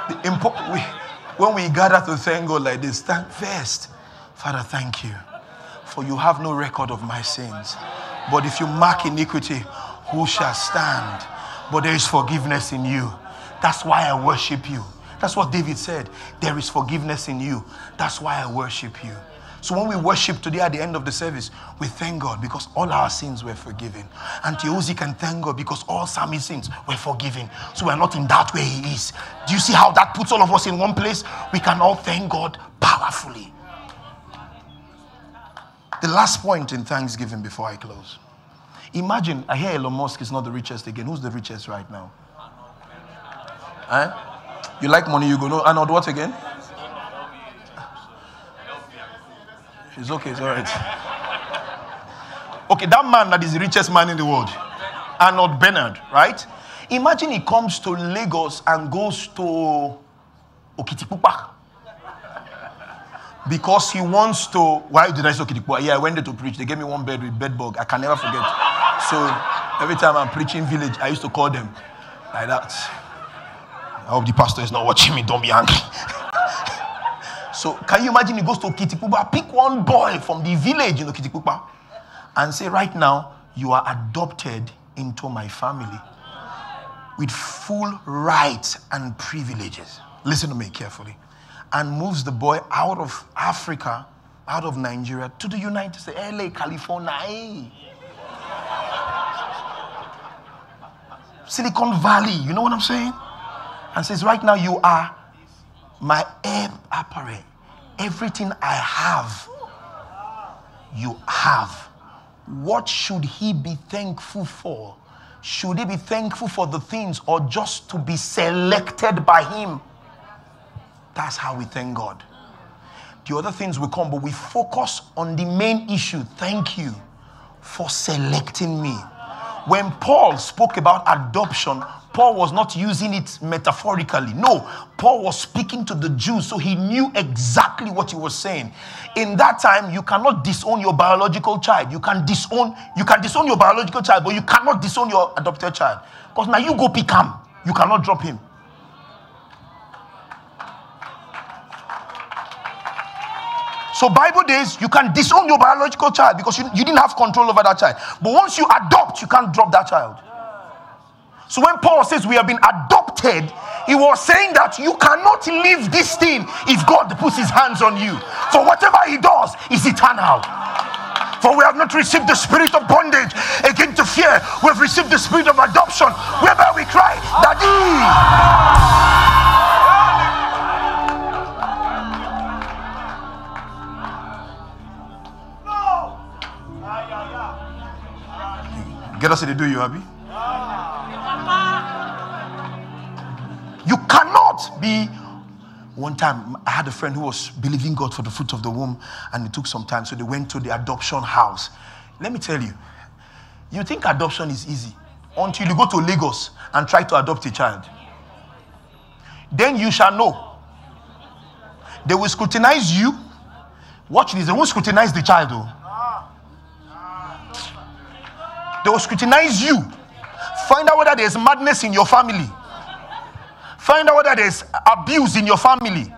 the impo- when we gather to thank God like this, thank first, Father, thank you, for you have no record of my sins. But if you mark iniquity, who shall stand? But there is forgiveness in you. That's why I worship you. That's what David said. There is forgiveness in you. That's why I worship you. So when we worship today at the end of the service, we thank God because all our sins were forgiven. And Teozi can thank God because all Sammy's sins were forgiven. So we're not in that way he is. Do you see how that puts all of us in one place? We can all thank God powerfully. The last point in Thanksgiving before I close. Imagine, I hear Elon Musk is not the richest again. Who's the richest right now? You like money, you go, no, Arnault what again? It's okay, it's all right. Okay, that man that is the richest man in the world, Arnault Bernard, right? Imagine he comes to Lagos and goes to Okitipupa because he wants to. Why did I say Okitipupa? Yeah, I went there to preach. They gave me one bed with bed bug. I can never forget. So every time I'm preaching village, I used to call them like that. I hope the pastor is not watching me. Don't be angry. so can you imagine he goes to Okitipupa, pick one boy from the village in Okitipupa, and say, right now you are adopted into my family with full rights and privileges. Listen to me carefully. And moves the boy out of Africa, out of Nigeria, to the United States, LA, California. Eh? Silicon Valley, you know what I'm saying? And says, Right now you are my heir apparent. Everything I have, you have. What should he be thankful for? Should he be thankful for the things or just to be selected by him? That's how we thank God. The other things will come, but we focus on the main issue. Thank you for selecting me. When Paul spoke about adoption, Paul was not using it metaphorically. No, Paul was speaking to the Jews, so he knew exactly what he was saying. In that time, you cannot disown your biological child. You can disown, you can disown your biological child, but you cannot disown your adopted child. Because now you go pick him. You cannot drop him. So Bible days, you can disown your biological child because you, you didn't have control over that child. But once you adopt, you can't drop that child. So when Paul says we have been adopted, he was saying that you cannot leave this thing if God puts his hands on you. For whatever he does is eternal. For we have not received the spirit of bondage again to fear. We have received the spirit of adoption, whereby we cry, Daddy. Get us to do you happy? You cannot be. One time, I had a friend who was believing God for the fruit of the womb, and it took some time. So they went to the adoption house. Let me tell you, you think adoption is easy until you go to Lagos and try to adopt a child. Then you shall know. They will scrutinize you. Watch this, they won't scrutinize the child, though. They will scrutinize you. Find out whether there's madness in your family. Find out whether there's abuse in your family.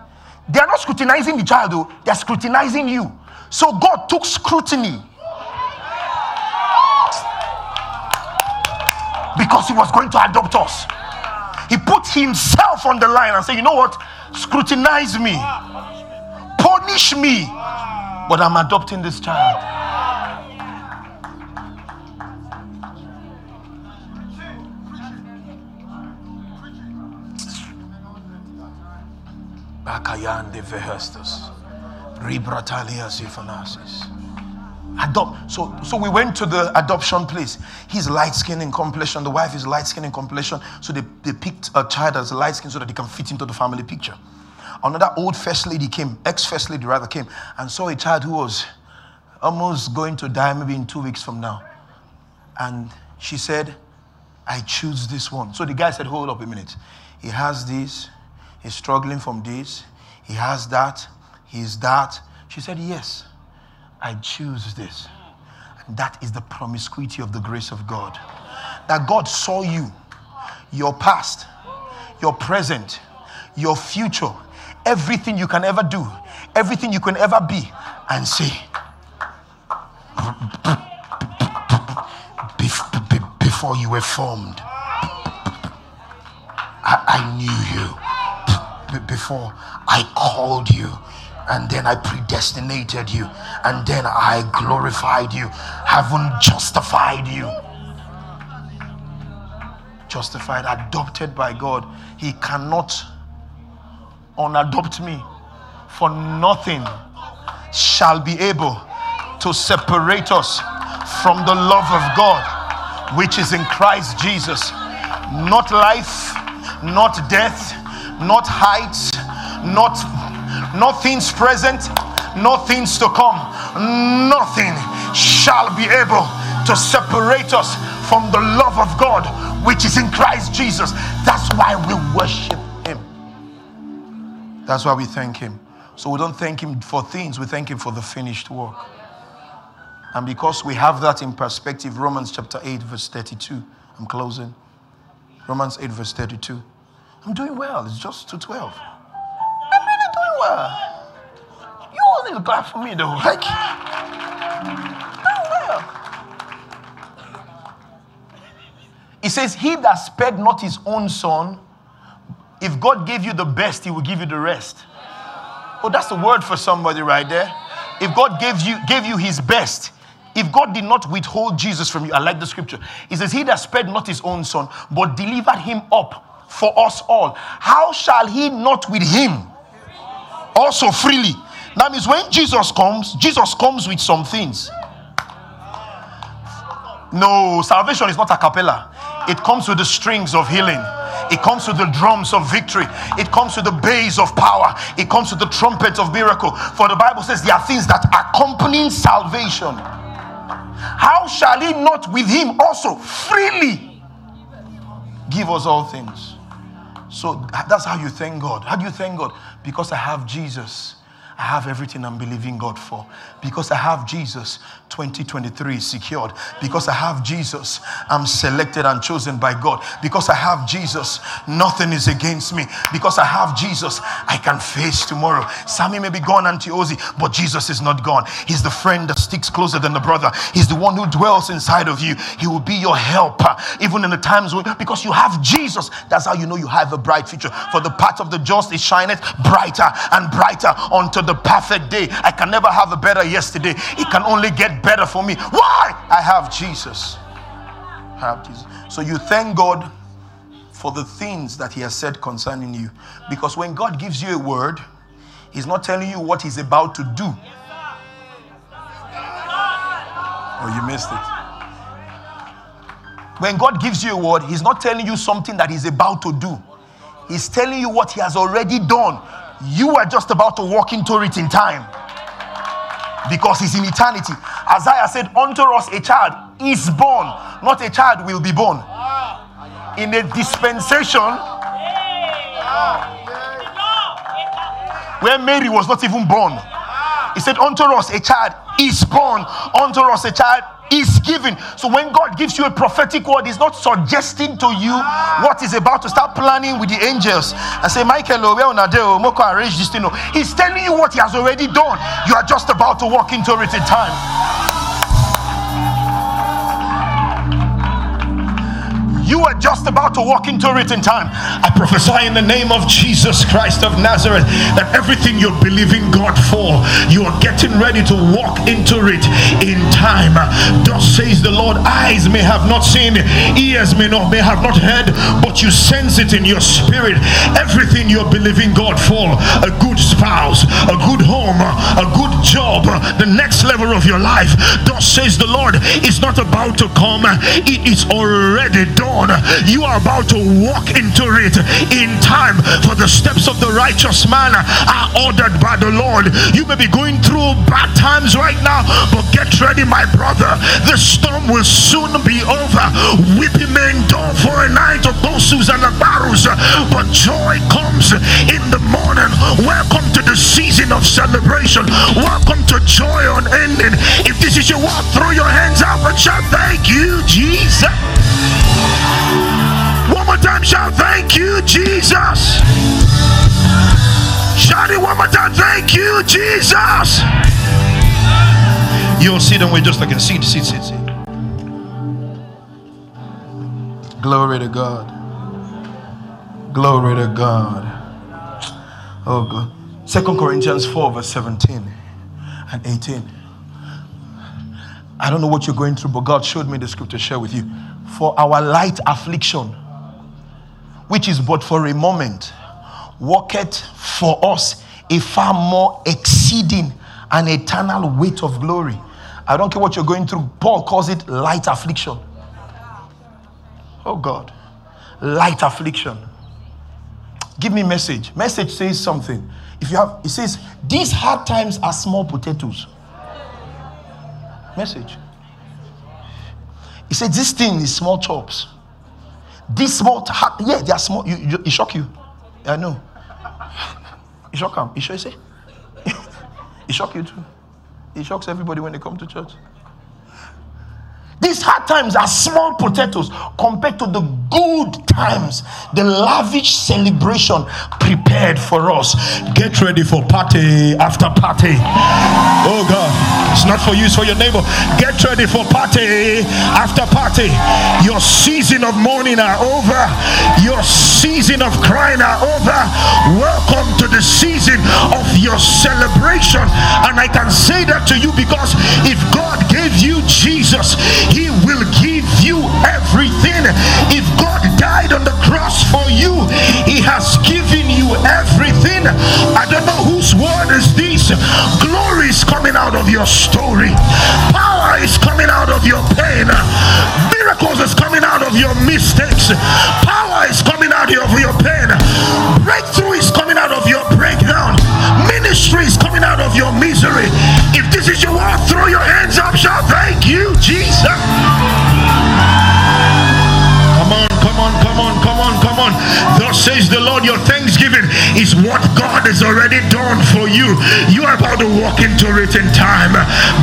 They are not scrutinizing the child, though, they are scrutinizing you. So God took scrutiny because He was going to adopt us. He put Himself on the line and said, You know what? Scrutinize me. punish me, but I'm adopting this child. Bakayande vehestus. Ribratalia zifanasis. Adopt. So, so we went to the adoption place. He's light skinned in complexion. The wife is light skinned in complexion. So they, they picked a child as light skinned so that they can fit into the family picture. Another old first lady came, ex first lady rather came, and saw a child who was almost going to die maybe in two weeks from now. And she said, I choose this one. So the guy said, Hold up a minute. He has this, he's struggling from this, he has that, he's that. She said, Yes. I choose this. And that is the promiscuity of the grace of God. That God saw you, your past, your present, your future, everything you can ever do, everything you can ever be, and say, before you were formed, I, I knew you. Before I called you, and then I predestinated you, and then I glorified you, haven't justified you. Justified, adopted by God. He cannot unadopt me, for nothing shall be able to separate us from the love of God, which is in Christ Jesus. Not life, not death, not heights, not no things present, no things to come. Nothing shall be able to separate us from the love of God which is in Christ Jesus. That's why we worship Him. That's why we thank Him. So we don't thank Him for things, we thank Him for the finished work. And because we have that in perspective, Romans chapter 8, verse 32. I'm closing. Romans 8, verse 32. I'm doing well. It's just 212 well. You all need to clap for me though. Like, doing well. He says, He that spared not his own son, if God gave you the best, he will give you the rest. Oh, that's the word for somebody right there. If God gave you gave you his best, if God did not withhold Jesus from you, I like the scripture. He says, He that spared not his own son, but delivered him up for us all, how shall he not with him? also freely. That means when Jesus comes, Jesus comes with some things. No, salvation is not a cappella. It comes with the strings of healing. It comes with the drums of victory. It comes with the bass of power. It comes with the trumpet of miracle. For the Bible says there are things that accompany salvation. How shall he not with him also freely give us all things? So that's how you thank God. How do you thank God? Because I have Jesus. I have everything I'm believing God for. Because I have Jesus, 2023 secured. Because I have Jesus, I'm selected and chosen by God. Because I have Jesus, nothing is against me. Because I have Jesus, I can face tomorrow. Sammy may be gone, Antiosi, but Jesus is not gone. He's the friend that sticks closer than the brother. He's the one who dwells inside of you. He will be your helper, even in the times when, because you have Jesus. That's how you know you have a bright future. For the path of the just is shineth brighter and brighter unto the perfect day. I can never have a better yesterday. It can only get better for me. Why? I have Jesus. I have Jesus. So you thank God for the things that He has said concerning you. Because when God gives you a word, He's not telling you what He's about to do. Oh, you missed it. When God gives you a word, He's not telling you something that He's about to do. He's telling you what He has already done. You are just about to walk into it in time because it's in eternity. Isaiah said, Unto us a child is born, not a child will be born. In a dispensation where Mary was not even born, he said, Unto us a child is born, unto us a child is given. So when God gives you a prophetic word, He's not suggesting to you what is about to start planning with the angels and say, Michael, oh, Nadeo, oh, Moko arrange this thing. No. He's telling you what He has already done. You are just about to walk into it in time. You are just about to walk into it in time. I prophesy in the name of Jesus Christ of Nazareth that everything you're believing God for, you are getting ready to walk into it in time. Thus says the Lord, eyes may have not seen, ears may not may have not heard, but you sense it in your spirit. Everything you're believing God for, a good spouse, a good home, a good job, the next level of your life. Thus says the Lord, it's not about to come, it is already done. You are about to walk into it in time, for the steps of the righteous man are ordered by the Lord. You may be going through bad times right now, but get ready, my brother. The storm will soon be over. Weeping may endure for a night of bosus and barrows, but joy comes in the morning. Welcome to the season of celebration. Welcome to joy unending. If this is your walk, throw your hands up and shout, Thank you, Jesus. More time, shout, Thank you, Jesus. Shout it one more time. Thank you, Jesus. You'll see them. We're just like a seat, seat, seat, seat. Glory to God. Glory to God. Oh God. Second Corinthians 4, verse 17 and 18. I don't know what you're going through, but God showed me the scripture to share with you. For our light affliction, which is but for a moment, worketh for us a far more exceeding and eternal weight of glory. I don't care what you're going through. Paul calls it light affliction. Oh God, light affliction. Give me message. Message says something. If you have, it says, these hard times are small potatoes. Message. He said, this thing is small chops. This small, yeah, they are small. You, you, it shock you. I know. It shock him. It shock, say? it shock you too. It shocks everybody when they come to church. These hard times are small potatoes compared to the good times, the lavish celebration prepared for us. Get ready for party after party. Oh God, it's not for you, it's for your neighbor. Get ready for party after party. Your season of mourning are over, your season of crying are over. Welcome to the season of your celebration. And I can say that to you because if God gave you Jesus, he will give you everything. If God died on the cross for you, He has given you everything. I don't know whose word is this. Glory is coming out of your story, power is coming out of your pain, miracles is coming out of your mistakes, power is coming out of your pain, breakthrough is coming out of your breakdown, ministry is coming out of your misery. If this is your word, throw your hands up, Thank you, Jesus. Come on, come on, come on, come on, come on. Thus says the Lord, your thanksgiving is what God has already done for you. You are about to walk into it in time.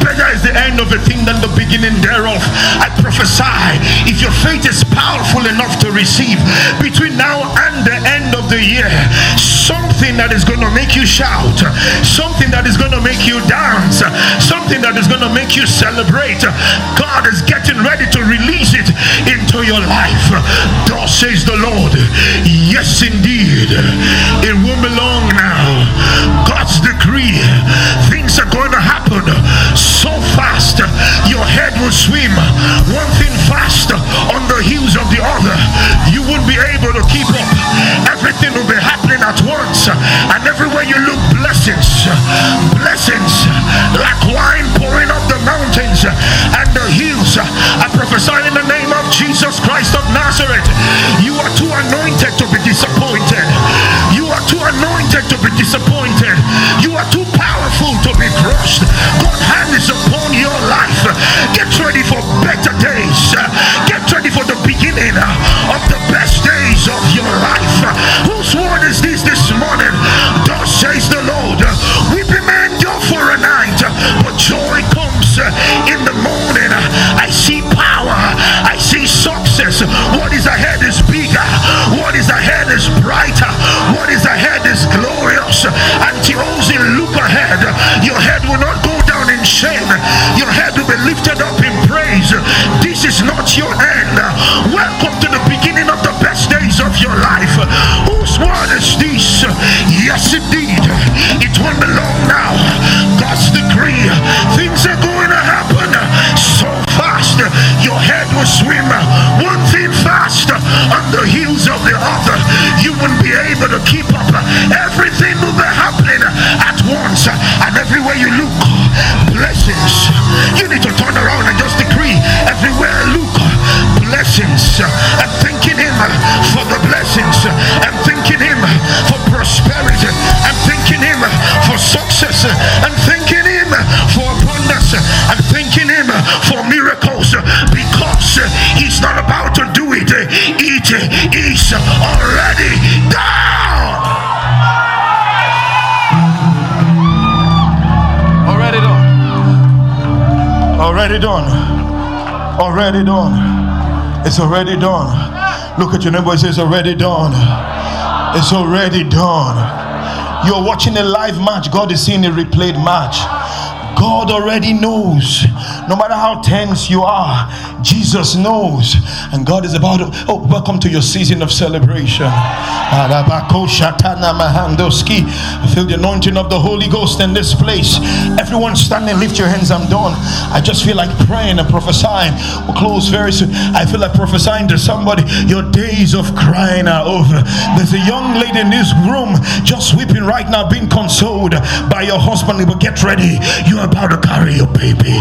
Better is the end of a thing than the beginning thereof. I prophesy, if your faith is powerful enough to receive between now and the end of the year, something that is going to make you shout, something that is going to make you dance, something that is going to make you celebrate. God is getting ready to release it into your life. Thus says the Lord, yes, indeed, it won't be long now. God's decree, things are going to happen so fast, your head will swim. One thing fast on the heels of the other, you won't be able to keep up. Everything will be happening at once, and everywhere you look, blessings, blessings, like wine pouring up the mountains and the hills. I prophesy in the name of Jesus Christ of Nazareth. You are too anointed to be disappointed. You are too anointed to be disappointed. You are too crushed. God's hand is upon your life. Get ready for better days. Get ready for the beginning of the best days of your life. Whose word is this this morning? Thus says the Lord. Weeping may endure for a night, but joy comes in the morning. I see power. I see success. What is ahead is bigger. What is ahead is brighter. Your head will not go down in shame. Your head will be lifted up in praise. This is not your end. Welcome to the beginning of the best days of your life. Whose word is this? Yes, indeed. It won't be long now. God's decree. Things are going to happen so fast. Your head will swim. One thing on the heels of the other. You won't be able to keep up. Everything will be happening at once. And everywhere you look, blessings. You need to turn around and just decree everywhere I look blessings. I'm thanking Him for the blessings. I'm thanking Him for prosperity. I'm thanking Him for success. I'm thanking Him for abundance. I'm thanking Him for miracles because He's not about Already done. Already done. It's already done. Look at your neighbor, it says already done. It's already done. You're watching a live match, God is seeing a replayed match. God already knows. No matter how tense you are, Jesus knows. And God is about to. Oh, welcome to your season of celebration. I feel the anointing of the Holy Ghost in this place. Everyone standing, lift your hands. I'm done. I just feel like praying and prophesying. We'll close very soon. I feel like prophesying to somebody. Your days of crying are over. There's a young lady in this room just weeping right now, being consoled by your husband. But get ready. You are about to carry your baby.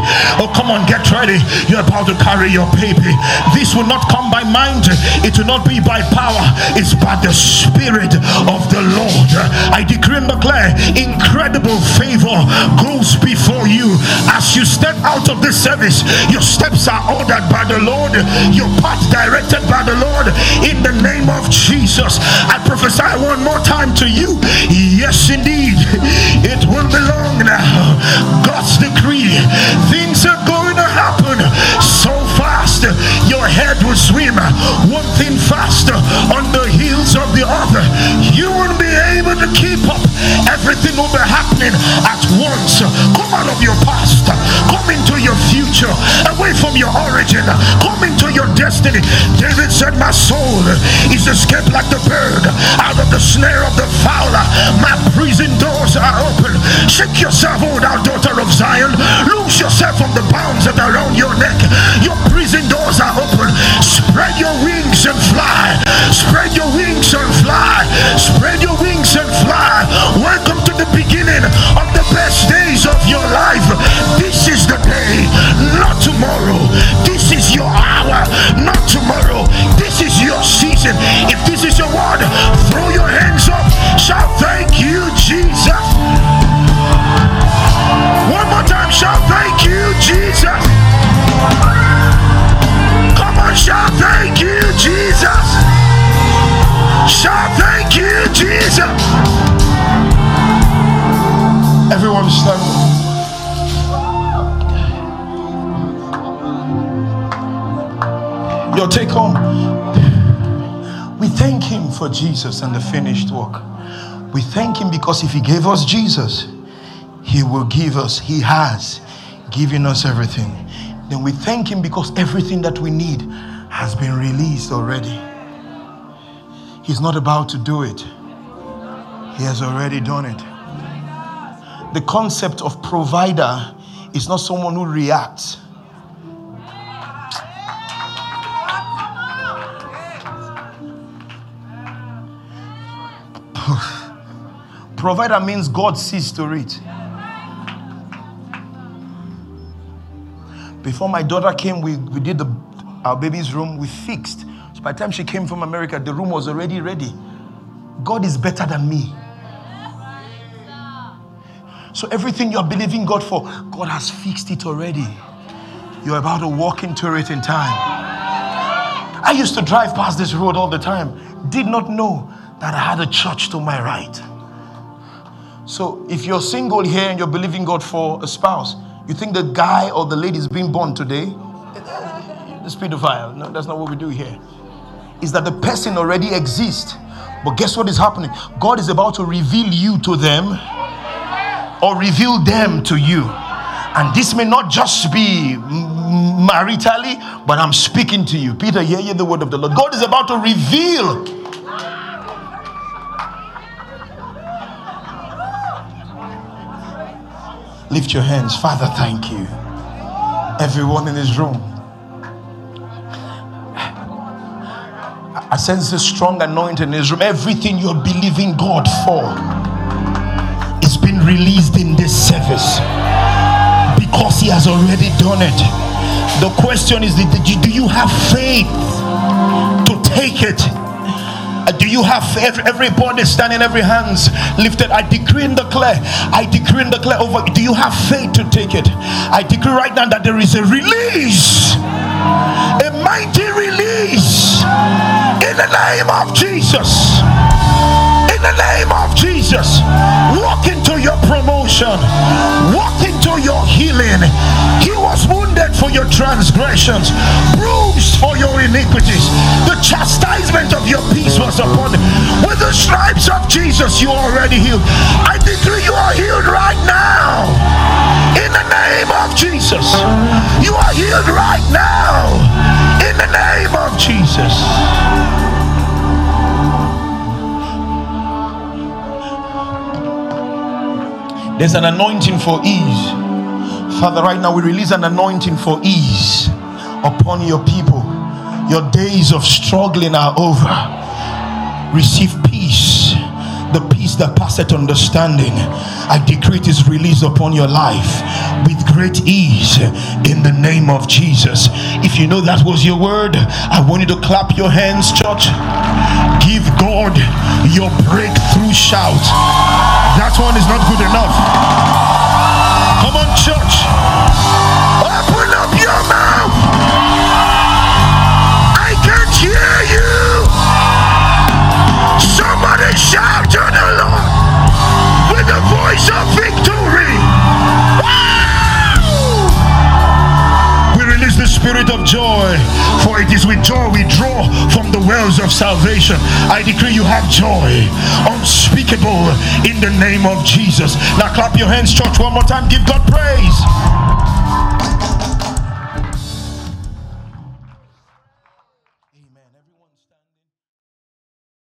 Come on, get ready. You're about to carry your baby. This will not come by mind, it will not be by power, it's by the Spirit of the Lord. I decree and declare incredible favor goes before you as you step out of this service. Your steps are ordered by the Lord, your path directed by the Lord. In the name of Jesus, I prophesy one more time to you. Yes, indeed, it will be long now. God's decree. Things are happen so fast. Your head will swim one thing faster on the heels of the other. You won't be able to keep up. Everything will be happening at once. Come out of your past. Come into your future. Away from your origin. Come into your destiny. David said, My soul is escaped like the bird out of the snare of the fowler. My prison doors are open. Shake yourself, O thou daughter of Zion. Loose yourself from the bounds that are around your neck. Your prison doors are open. Spread your wings and fly. Spread your wings and fly. Spread your wings and fly. Welcome to the beginning of the best days of your life. Not tomorrow. This is your hour, not tomorrow. This is your season. If this is your word, throw your hands up. Shout, Thank you, Jesus. One more time, shout, Thank you, Jesus. Come on, shout, Thank you, Jesus. Shout, Thank you, Jesus. Everyone stand. Your take home. We thank Him for Jesus and the finished work. We thank Him because if He gave us Jesus, He will give us, He has given us everything. Then we thank Him because everything that we need has been released already. He's not about to do it, He has already done it. The concept of provider is not someone who reacts. Provider means God sees to it. Before my daughter came, we, we did the, our baby's room, we fixed. So by the time she came from America, the room was already ready. God is better than me. So everything you're believing God for, God has fixed it already. You're about to walk into it in time. I used to drive past this road all the time, did not know that I had a church to my right. So if you're single here and you're believing God for a spouse, you think the guy or the lady is being born today? The pedophile. No, that's not what we do here. Is that the person already exists. But guess what is happening? God is about to reveal you to them or reveal them to you. And this may not just be maritally, but I'm speaking to you. Peter, hear you the word of the Lord. God is about to reveal Lift your hands. Father, thank you. Everyone in this room. I sense a strong anointing in this room. Everything you're believing God for is being released in this service because He has already done it. The question is do you have faith to take it? Uh, do you have every everybody standing, every hands lifted? I decree and declare, I decree and declare over. Do you have faith to take it? I decree right now that there is a release, a mighty release in the name of Jesus. The name of Jesus, walk into your promotion, walk into your healing. He was wounded for your transgressions, bruised for your iniquities. The chastisement of your peace was upon him. With the stripes of Jesus, you are already healed. I decree you are healed right now. In the name of Jesus, you are healed right now. In the name of Jesus. There's an anointing for ease. Father, right now we release an anointing for ease upon your people. Your days of struggling are over. Receive peace, the peace that passeth understanding. I decree it is released upon your life with great ease in the name of Jesus. If you know that was your word, I want you to clap your hands, church. Give God your breakthrough shout. That one is not good enough. Come on, church. Open up your mouth. Shout to the Lord with the voice of victory. We release the spirit of joy, for it is with joy we draw from the wells of salvation. I decree you have joy, unspeakable in the name of Jesus. Now clap your hands, church, one more time. Give God praise.